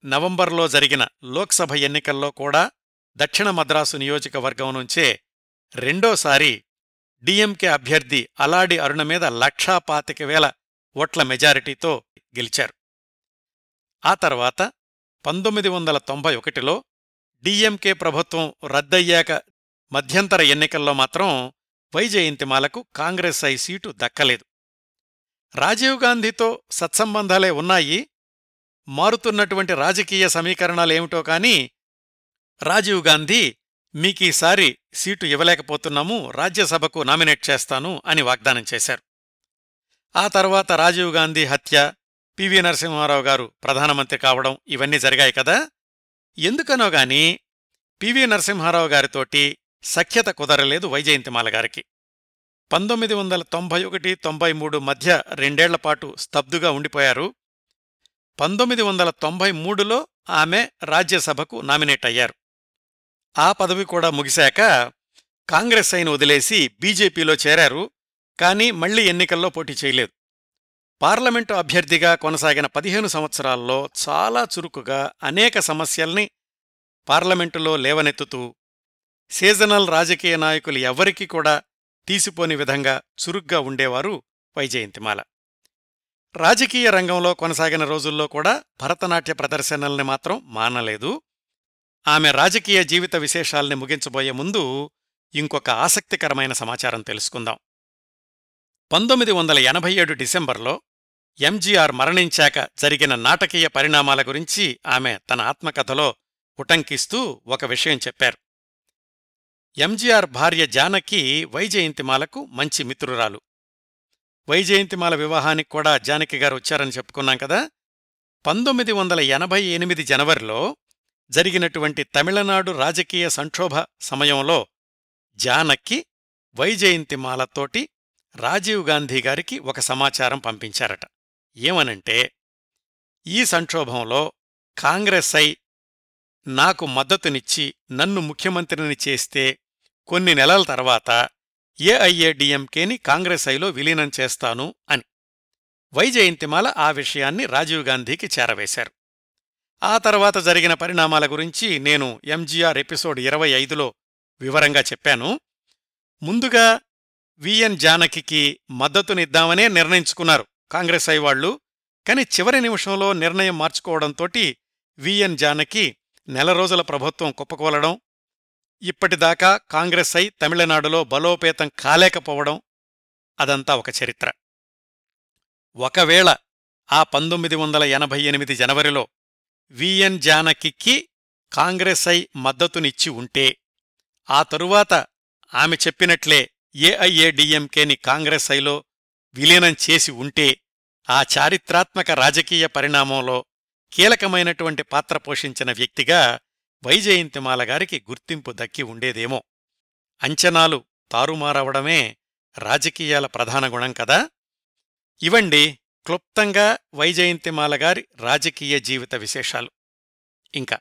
నవంబర్లో జరిగిన లోక్సభ ఎన్నికల్లో కూడా దక్షిణ మద్రాసు నియోజకవర్గం నుంచే రెండోసారి డిఎంకే అభ్యర్థి అలాడి అరుణ మీద లక్షా పాతిక వేల ఓట్ల మెజారిటీతో గెలిచారు. ఆ తర్వాత పంతొమ్మిది వందల తొంభై ఒకటిలో డిఎంకే ప్రభుత్వం రద్దయ్యాక మధ్యంతర ఎన్నికల్లో మాత్రం వైజయంతిమాలకు కాంగ్రెస్ ఐ సీటు దక్కలేదు. రాజీవ్ గాంధీతో సత్సంబంధాలే ఉన్నాయి మారుతున్నటువంటి రాజకీయ సమీకరణాలేమిటో కాని రాజీవ్ గాంధీ మీకీసారి సీటు ఇవ్వలేకపోతున్నాము రాజ్యసభకు నామినేట్ చేస్తాను అని వాగ్దానం చేశారు. ఆ తర్వాత రాజీవ్ గాంధీ హత్య పివి నరసింహారావు గారు ప్రధానమంత్రి కావడం ఇవన్నీ జరిగాయి కదా. ఎందుకనో గాని పివి నరసింహారావు గారితోటి సఖ్యత కుదరలేదు వైజయంతిమాల గారికి. పంతొమ్మిది వందల తొంభై ఒకటి తొంభై మూడు మధ్య రెండేళ్ళపాటు స్తబ్దుగా ఉండిపోయారు. పంతొమ్మిది వందల తొంభై మూడులో ఆమె రాజ్యసభకు నామినేట్ అయ్యారు. ఆ పదవి కూడా ముగిశాక కాంగ్రెస్ అయిన వదిలేసి బీజేపీలో చేరారు కానీ మళ్ళీ ఎన్నికల్లో పోటీ చేయలేదు. పార్లమెంటు అభ్యర్థిగా కొనసాగిన పదిహేను సంవత్సరాల్లో చాలా చురుకుగా అనేక సమస్యల్ని పార్లమెంటులో లేవనెత్తుతూ సీజనల్ రాజకీయ నాయకులు ఎవ్వరికీ కూడా తీసిపోని విధంగా చురుగ్గా ఉండేవారు వైజయంతిమాల. రాజకీయ రంగంలో కొనసాగిన రోజుల్లో కూడా భరతనాట్య ప్రదర్శనల్ని మాత్రం మానలేదు. ఆమె రాజకీయ జీవిత విశేషాల్ని ముగించబోయే ముందు ఇంకొక ఆసక్తికరమైన సమాచారం తెలుసుకుందాం. పంతొమ్మిది వందల ఎనభై ఏడు డిసెంబర్లో ఎంజీఆర్ మరణించాక జరిగిన నాటకీయ పరిణామాల గురించి ఆమె తన ఆత్మకథలో ఉటంకిస్తూ ఒక విషయం చెప్పారు. ఎంజీఆర్ భార్య జానకి వైజయంతిమాలకు మంచి మిత్రురాలు. వైజయంతిమాల వివాహానికి కూడా జానకి గారు వచ్చారని చెప్పుకున్నాం కదా. పంతొమ్మిది వందల ఎనభై ఎనిమిది జనవరిలో జరిగినటువంటి తమిళనాడు రాజకీయ సంక్షోభ సమయంలో జానకి వైజయంతిమాలతోటి రాజీవ్ గాంధీ గారికి ఒక సమాచారం పంపించారట. ఏమనంటే ఈ సంక్షోభంలో కాంగ్రెస్ ఐ నాకు మద్దతునిచ్చి నన్ను ముఖ్యమంత్రిని చేస్తే కొన్ని నెలల తర్వాత ఏఐఏడిఎంకేని కాంగ్రెస్ ఐలో విలీనం చేస్తాను అని. వైజయంతిమాల ఆ విషయాన్ని రాజీవ్ గాంధీకి చేరవేశారు. ఆ తర్వాత జరిగిన పరిణామాల గురించి నేను ఎంజీఆర్ ఎపిసోడ్ ఇరవై ఐదులో వివరంగా చెప్పాను. ముందుగా విఎన్ జానకికి మద్దతునిద్దామనే నిర్ణయించుకున్నారు కాంగ్రెస్ అయ్యవాళ్ళు కాని చివరి నిమిషంలో నిర్ణయం మార్చుకోవడంతోటి విఎన్ జానకి నెల రోజుల ప్రభుత్వం కుప్పకూలడం ఇప్పటిదాకా కాంగ్రెస్ అయి తమిళనాడులో బలోపేతం కాలేకపోవడం అదంతా ఒక చరిత్ర. ఒకవేళ ఆ పంతొమ్మిది వందల ఎనభై ఎనిమిది జనవరిలో విఎన్ జానకికి కాంగ్రెస్ ఐ మద్దతునిచ్చి ఉంటే ఆ తరువాత ఆమె చెప్పినట్లే ఏఐఏడిఎంకేని కాంగ్రెస్ ఐలో విలీనం చేసి ఉంటే ఆ చారిత్రాత్మక రాజకీయ పరిణామంలో కీలకమైనటువంటి పాత్ర పోషించిన వ్యక్తిగా వైజయంతిమాల గారికి గుర్తింపు దక్కి ఉండేదేమో. అంచనాలు తారుమారవడమే రాజకీయాల ప్రధాన గుణం కదా? ఇవండి క్లుప్తంగా వైజయంతిమాల గారి రాజకీయ జీవిత విశేషాలు. ఇంకా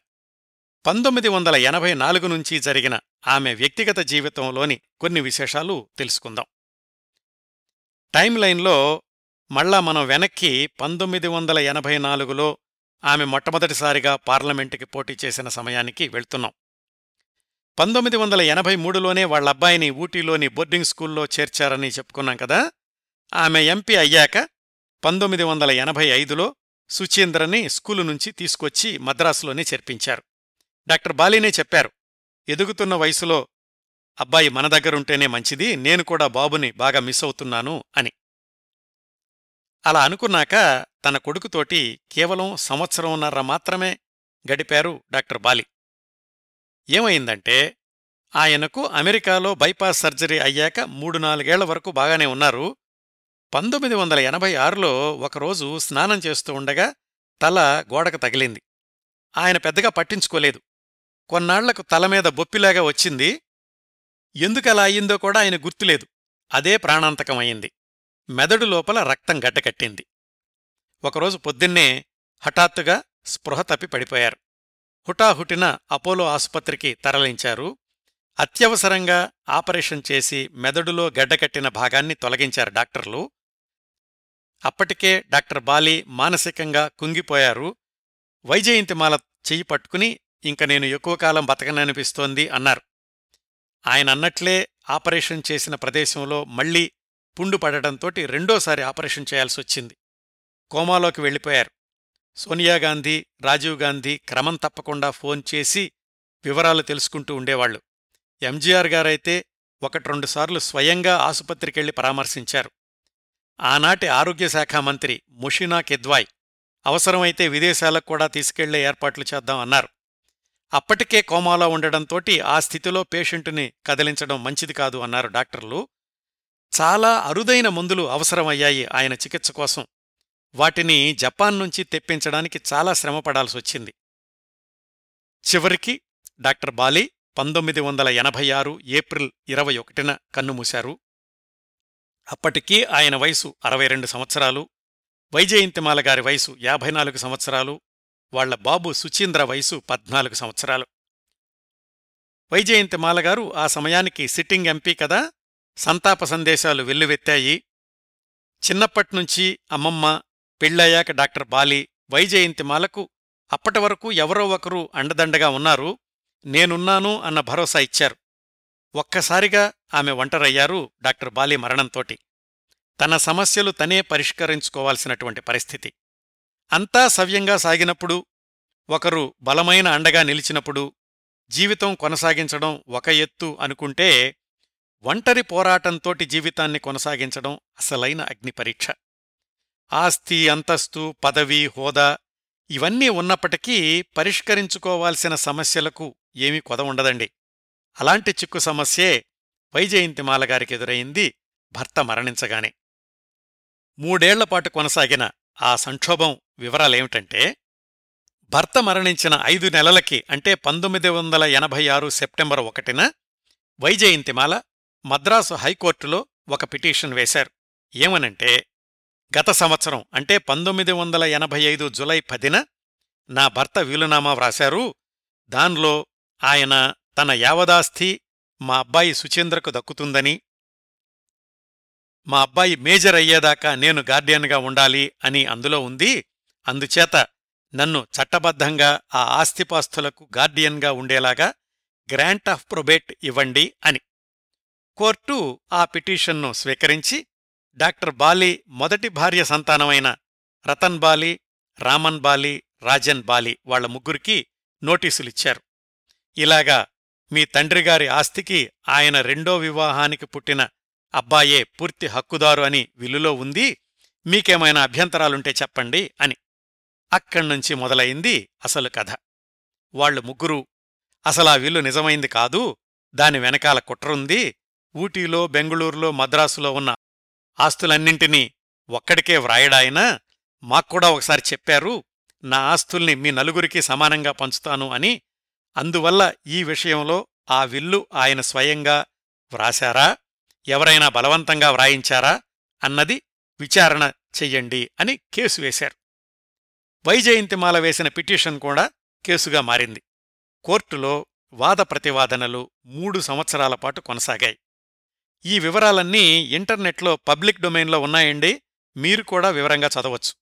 పంతొమ్మిది వందల ఎనభై నాలుగు నుంచి జరిగిన ఆమె వ్యక్తిగత జీవితంలోని కొన్ని విశేషాలు తెలుసుకుందాం. టైంలైన్లో మళ్ళా మనం వెనక్కి పంతొమ్మిది వందల ఎనభై నాలుగులో ఆమె మొట్టమొదటిసారిగా పార్లమెంటుకి పోటీ చేసిన సమయానికి వెళ్తున్నాం. పంతొమ్మిది వందల ఎనభై మూడులోనే వాళ్ళబ్బాయిని ఊటీలోని బోర్డింగ్ స్కూల్లో చేర్చారని చెప్పుకున్నాం కదా? ఆమె ఎంపీ అయ్యాక పంతొమ్మిది వందల ఎనభై ఐదులో సుచీంద్రని స్కూలు నుంచి తీసుకొచ్చి మద్రాసులోనే చేర్పించారు. డాక్టర్ బాలీనే చెప్పారు ఎదుగుతున్న వయసులో అబ్బాయి మన దగ్గరుంటేనే మంచిది నేను కూడా బాబుని బాగా మిస్ అవుతున్నాను అని. అలా అనుకున్నాక తన కొడుకుతోటి కేవలం సంవత్సరంన్నర మాత్రమే గడిపారు డాక్టర్ బాలి. ఏమైందంటే ఆయనకు అమెరికాలో బైపాస్ సర్జరీ అయ్యాక మూడు నాలుగేళ్ళ వరకు బాగానే ఉన్నారు. పంతొమ్మిది వందల ఎనభై ఆరులో ఒకరోజు స్నానం చేస్తూ ఉండగా తల గోడకు తగిలింది. ఆయన పెద్దగా పట్టించుకోలేదు. కొన్నాళ్ళకు తలమీద బొప్పిలాగా వచ్చింది. ఎందుకలా అయ్యిందో కూడా ఆయన గుర్తులేదు. అదే ప్రాణాంతకమయ్యింది మెదడు లోపల రక్తం గడ్డకట్టింది. ఒకరోజు పొద్దున్నే హఠాత్తుగా స్పృహ తప్పి పడిపోయారు. హుటాహుటిన అపోలో ఆసుపత్రికి తరలించారు. అత్యవసరంగా ఆపరేషన్ చేసి మెదడులో గడ్డకట్టిన భాగాన్ని తొలగించారు డాక్టర్లు. అప్పటికే డాక్టర్ బాలి మానసికంగా కుంగిపోయారు. వైజయంతిమాల చెయ్యి పట్టుకుని ఇంక నేను ఎక్కువ కాలం బతకననిపిస్తోంది అన్నారు. ఆయన అన్నట్లే ఆపరేషన్ చేసిన ప్రదేశంలో మళ్ళీ పుండు పడటంతోటి రెండోసారి ఆపరేషన్ చేయాల్సొచ్చింది. కోమాలోకి వెళ్ళిపోయారు. సోనియాగాంధీ రాజీవ్ గాంధీ క్రమం తప్పకుండా ఫోన్ చేసి వివరాలు తెలుసుకుంటూ ఉండేవాళ్ళు ఎంజీఆర్ గారైతే ఒకటి రెండుసార్లు స్వయంగా ఆసుపత్రికెళ్ళి పరామర్శించారు. ఆనాటి ఆరోగ్యశాఖ మంత్రి ముషినా కిద్వాయ్ అవసరమైతే విదేశాలకు కూడా తీసుకెళ్ళే ఏర్పాట్లు చేద్దాం అన్నారు. అప్పటికే కోమాలో ఉండడంతోటి ఆ స్థితిలో పేషెంటుని కదిలించడం మంచిది కాదు అన్నారు డాక్టర్లు. చాలా అరుదైన మందులు అవసరమయ్యాయి ఆయన చికిత్స కోసం. వాటిని జపాన్ నుంచి తెప్పించడానికి చాలా శ్రమపడాల్సొచ్చింది చివరికి డాక్టర్ బాలి పంతొమ్మిది వందల ఎనభై ఆరు ఏప్రిల్ ఇరవై ఒకటిన కన్నుమూశారు. అప్పటికీ ఆయన వయసు అరవై రెండు సంవత్సరాలు వైజయంతిమాల గారి వయసు యాభై నాలుగు సంవత్సరాలు వాళ్ళ బాబు సుచీంద్ర వయసు పద్నాలుగు సంవత్సరాలు. వైజయంతిమాల గారు ఆ సమయానికి సిట్టింగ్ ఎంపీ కదా సంతాప సందేశాలు వెల్లువెత్తాయి. చిన్నప్పట్నుంచి అమ్మమ్మ పెళ్ళయ్యాక డాక్టర్ బాలి వైజయంతిమాలకు అప్పటి వరకు ఎవరో ఒకరు అండదండగా ఉన్నారు. నేనున్నాను అన్న భరోసా ఇచ్చారు. ఒక్కసారిగా ఆమె ఒంటరయ్యారు డాక్టర్ బాలి మరణంతోటి. తన సమస్యలు తనే పరిష్కరించుకోవాల్సినటువంటి పరిస్థితి. అంతా సవ్యంగా సాగినప్పుడు ఒకరు బలమైన అండగా నిలిచినప్పుడు జీవితం కొనసాగించడం ఒక ఎత్తు అనుకుంటే ఒంటరి పోరాటంతోటి జీవితాన్ని కొనసాగించడం అసలైన అగ్నిపరీక్ష. ఆస్తి అంతస్తు పదవి హోదా ఇవన్నీ ఉన్నప్పటికీ పరిష్కరించుకోవాల్సిన సమస్యలకు ఏమీ కొద ఉండదండి. అలాంటి చిక్కు సమస్యే వైజయంతిమాల గారికి ఎదురైంది భర్త మరణించగానే. మూడేళ్ళపాటు కొనసాగిన ఆ సంక్షోభం వివరాలేమిటంటే భర్త మరణించిన ఐదు నెలలకి అంటే పంతొమ్మిది వందల ఎనభై ఆరు సెప్టెంబర్ ఒకటిన వైజయంతిమాల మద్రాసు హైకోర్టులో ఒక పిటిషన్ వేశారు. ఏమనంటే గత సంవత్సరం అంటే పంతొమ్మిది వందల ఎనభై ఐదు జులై పదిన నా భర్త వీలునామా వ్రాశారు. దాన్లో ఆయన తన యావదాస్తి మా అబ్బాయి సుచేంద్రకు దక్కుతుందని మా అబ్బాయి మేజర్ అయ్యేదాకా నేను గార్డియన్గా ఉండాలి అని అందులో ఉంది. అందుచేత నన్ను చట్టబద్ధంగా ఆ ఆస్తిపాస్తులకు గార్డియన్గా ఉండేలాగా గ్రాంట్ ఆఫ్ ప్రొబేట్ ఇవ్వండి అని కోర్టు ఆ పిటిషన్ను స్వీకరించి డాక్టర్ బాలి మొదటి భార్య సంతానమైన రతన్ బాలి రామన్ బాలి రాజన్ బాలి వాళ్ళ ముగ్గురికి నోటీసులిచ్చారు. ఇలాగా మీ తండ్రిగారి ఆస్తికి ఆయన రెండో వివాహానికి పుట్టిన అబ్బాయే పూర్తి హక్కుదారు అని విల్లులో ఉంది మీకేమైనా అభ్యంతరాలుంటే చెప్పండి అని. అక్కడ్నుంచి మొదలయింది అసలు కథ. వాళ్ళు ముగ్గురు అసలా విల్లు నిజమైంది కాదు దాని వెనకాల కుట్రుంది ఊటీలో బెంగుళూరులో మద్రాసులో ఉన్న ఆస్తులన్నింటినీ ఒక్కడికే వ్రాయడాయనా మాక్కూడా ఒకసారి చెప్పారు నా ఆస్తుల్ని మీ నలుగురికి సమానంగా పంచుతాను అని. అందువల్ల ఈ విషయంలో ఆ విల్లు ఆయన స్వయంగా వ్రాశారా? ఎవరైనా బలవంతంగా వ్రాయించారా? అన్నది విచారణ చెయ్యండి అని కేసు వేశారు. వైజయంతిమాల వేసిన పిటిషన్ కూడా కేసుగా మారింది. కోర్టులో వాద ప్రతివాదనలు మూడు సంవత్సరాల పాటు కొనసాగాయి. ఈ వివరాలన్నీ ఇంటర్నెట్లో పబ్లిక్ డొమైన్లో ఉన్నాయండి. మీరు కూడా వివరంగా చదవచ్చు.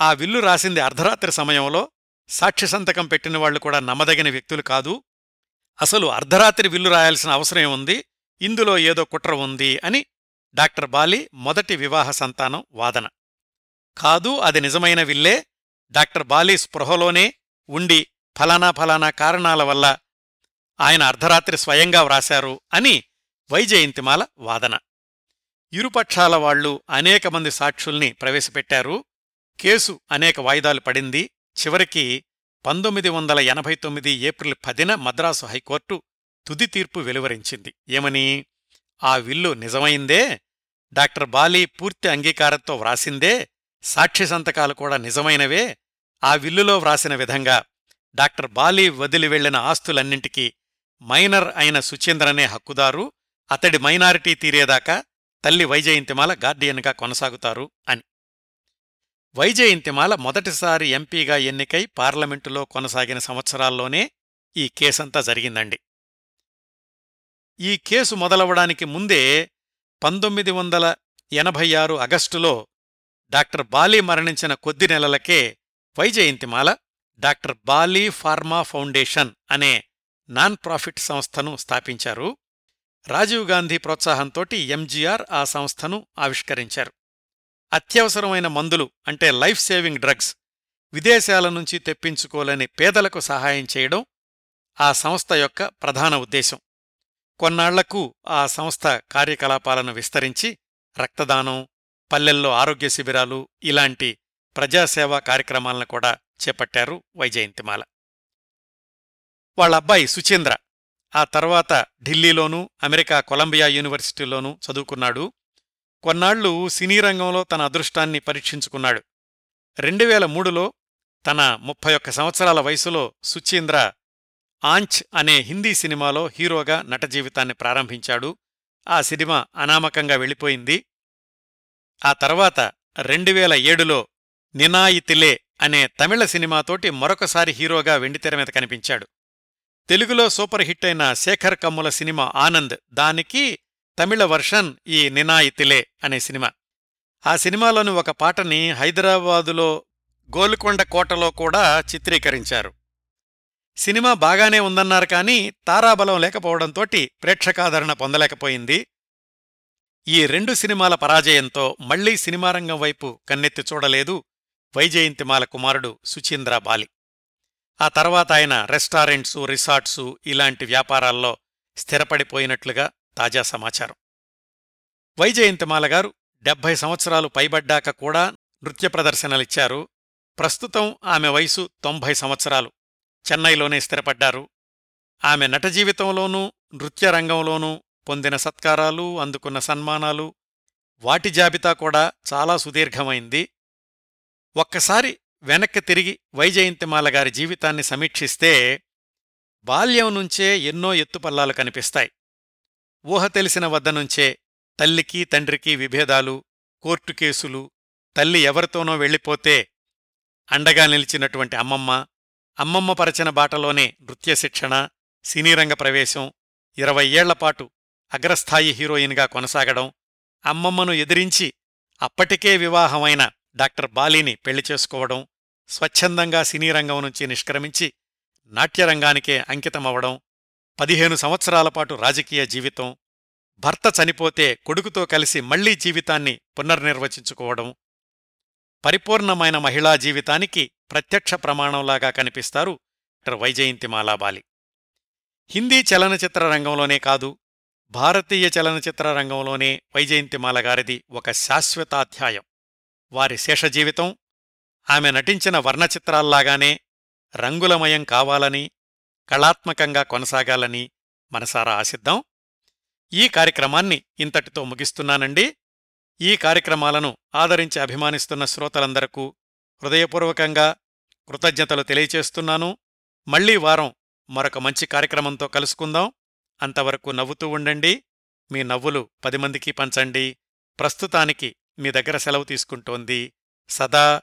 ఆ విల్లు రాసింది అర్ధరాత్రి సమయంలో. సాక్షి సంతకం పెట్టిన వాళ్ళు కూడా నమ్మదగిన వ్యక్తులు కాదు. అసలు అర్ధరాత్రి విల్లు రాయాల్సిన అవసరం ఉంది. ఇందులో ఏదో కుట్ర ఉంది అని డాక్టర్ బాలి మొదటి వివాహ సంతానం వాదన. కాదు అది నిజమైన విల్లే. డాక్టర్ బాలి స్పృహలోనే ఉండి ఫలానా ఫలానా కారణాల వల్ల ఆయన అర్ధరాత్రి స్వయంగా వ్రాశారు అని వైజయంతిమాల వాదన. ఇరుపక్షాల వాళ్ళు అనేక మంది సాక్షుల్ని ప్రవేశపెట్టారు. కేసు అనేక వాయిదాలు పడింది. చివరికి పంతొమ్మిది వందల ఎనభై తొమ్మిది ఏప్రిల్ పదిన మద్రాసు హైకోర్టు తుది తీర్పు వెలువరించింది. ఏమని? ఆ విల్లు నిజమైందే? డాక్టర్ బాలీ పూర్తి అంగీకారంతో వ్రాసిందే? సాక్షి సంతకాలు కూడా నిజమైనవే? ఆ విల్లులో వ్రాసిన విధంగా డాక్టర్ బాలీ వదిలి వెళ్ళిన ఆస్తులన్నింటికీ మైనర్ అయిన సుచేంద్రనే హక్కుదారు. అతడి మైనారిటీ తీరేదాకా తల్లి వైజయంతిమాల గార్డియన్గా కొనసాగుతారు అని. వైజయంతిమాల మొదటిసారి ఎంపీగా ఎన్నికై పార్లమెంటులో కొనసాగిన సంవత్సరాల్లోనే ఈ కేసంతా జరిగిందండి. ఈ కేసు మొదలవడానికి ముందే పంతొమ్మిది వందల ఎనభై ఆరు అగస్టులో డాక్టర్ బాలీ మరణించిన కొద్ది నెలలకే Vyjayanthimala doctor Bali pharma foundation అనే నాన్ ప్రాఫిట్ సంస్థను స్థాపించారు. రాజీవ్ గాంధీ ప్రోత్సాహంతోటి ఎంజీఆర్ ఆ సంస్థను ఆవిష్కరించారు. అత్యవసరమైన మందులు అంటే లైఫ్ సేవింగ్ డ్రగ్స్ విదేశాల నుంచి తెప్పించుకోలేని పేదలకు సహాయం చేయడం ఆ సంస్థ యొక్క ప్రధాన ఉద్దేశం. కొన్నాళ్ళకు ఆ సంస్థ కార్యకలాపాలను విస్తరించి రక్తదానం పల్లెల్లో ఆరోగ్య శిబిరాలు ఇలాంటి ప్రజాసేవా కార్యక్రమాలను కూడా చేపట్టారు వైజయంతిమాల. వాళ్ళబ్బాయి సుచేంద్ర ఆ తర్వాత ఢిల్లీలోనూ అమెరికా కొలంబియా యూనివర్సిటీలోనూ చదువుకున్నాడు. కొన్నాళ్ళు సినీ రంగంలో తన అదృష్టాన్ని పరీక్షించుకున్నాడు. రెండు వేల మూడులో తన ముప్పై ఒక్క సంవత్సరాల వయసులో సుచీంద్ర ఆంచ్ అనే హిందీ సినిమాలో హీరోగా నట జీవితాన్ని ప్రారంభించాడు. ఆ సినిమా అనామకంగా వెళ్ళిపోయింది. ఆ తర్వాత రెండువేల ఏడులో నినాయితిలే అనే తమిళ సినిమాతోటి మరొకసారి హీరోగా వెండితెర మీద కనిపించాడు. తెలుగులో సూపర్ హిట్ అయిన శేఖర్ కమ్ముల సినిమా ఆనంద్. దానికి తమిళ వర్షన్ ఈ నినాయితిలే అనే సినిమా. ఆ సినిమాలోని ఒక పాటని హైదరాబాదులో గోల్కొండ కోటలో కూడా చిత్రీకరించారు. సినిమా బాగానే ఉందన్నారు కానీ తారాబలం లేకపోవడంతోటి ప్రేక్షకాదరణ పొందలేకపోయింది. ఈ రెండు సినిమాల పరాజయంతో మళ్ళీ సినిమారంగం వైపు కన్నెత్తి చూడలేదు వైజయంతిమాల కుమారుడు సుచీంద్ర బాలి. ఆ తర్వాత ఆయన రెస్టారెంట్సు రిసార్ట్సు ఇలాంటి వ్యాపారాల్లో స్థిరపడిపోయినట్లుగా తాజా సమాచారం. వైజయంతిమాల గారు డెబ్భై సంవత్సరాలు పైబడ్డాక కూడా నృత్య ప్రదర్శనలిచ్చారు. ప్రస్తుతం ఆమె వయసు తొంభై సంవత్సరాలు. చెన్నైలోనే స్థిరపడ్డారు. ఆమె నట జీవితంలోనూ నృత్య రంగంలోనూ పొందిన సత్కారాలు అందుకున్న సన్మానాలు వాటి జాబితా కూడా చాలా సుదీర్ఘమైంది. ఒక్కసారి వెనక్కి తిరిగి వైజయంతిమాల గారి జీవితాన్ని సమీక్షిస్తే బాల్యం నుంచే ఎన్నో ఎత్తుపల్లాలు కనిపిస్తాయి. ఊహ తెలిసిన వద్ద నుంచే తల్లికి తండ్రికి విభేదాలు కోర్టు కేసులు తల్లి ఎవరితోనో వెళ్ళిపోతే అండగా నిలిచినటువంటి అమ్మమ్మ అమ్మమ్మ పరచిన బాటలోనే నృత్య శిక్షణ సినీరంగ ప్రవేశం ఇరవై ఏళ్ళపాటు అగ్రస్థాయి హీరోయిన్గా కొనసాగడం అమ్మమ్మను ఎదిరించి అప్పటికే వివాహమైన డాక్టర్ బాలీని పెళ్ళి చేసుకోవడం స్వచ్ఛందంగా సినీరంగం నుంచి నిష్క్రమించి నాట్యరంగానికే అంకితమవడం పదిహేను సంవత్సరాల పాటు రాజకీయ జీవితం భర్త చనిపోతే కొడుకుతో కలిసి మళ్ళీ జీవితాన్ని పునర్నిర్వచించుకోవడం పరిపూర్ణమైన మహిళా జీవితానికి ప్రత్యక్ష ప్రమాణంలాగా కనిపిస్తారు డాక్టర్ వైజయంతిమాలాబాలి హిందీ చలనచిత్ర రంగంలోనే కాదు భారతీయ చలనచిత్ర రంగంలోనే వైజయంతిమాల గారిది ఒక శాశ్వతాధ్యాయం. వారి శేషజీవితం ఆమె నటించిన వర్ణచిత్రాల్లాగానే రంగులమయం కావాలని కళాత్మకంగా కొనసాగాలని మనసారా ఆశిద్దాం. ఈ కార్యక్రమాన్ని ఇంతటితో ముగిస్తున్నానండి. ఈ కార్యక్రమాలను ఆదరించి అభిమానిస్తున్న శ్రోతలందరకు హృదయపూర్వకంగా కృతజ్ఞతలు తెలియచేస్తున్నాను. మళ్ళీ వారం మరొక మంచి కార్యక్రమంతో కలుసుకుందాం. అంతవరకు నవ్వుతూ ఉండండి. మీ నవ్వులు పది మందికి పంచండి. ప్రస్తుతానికి మీ దగ్గర సెలవు తీసుకుంటోంది సదా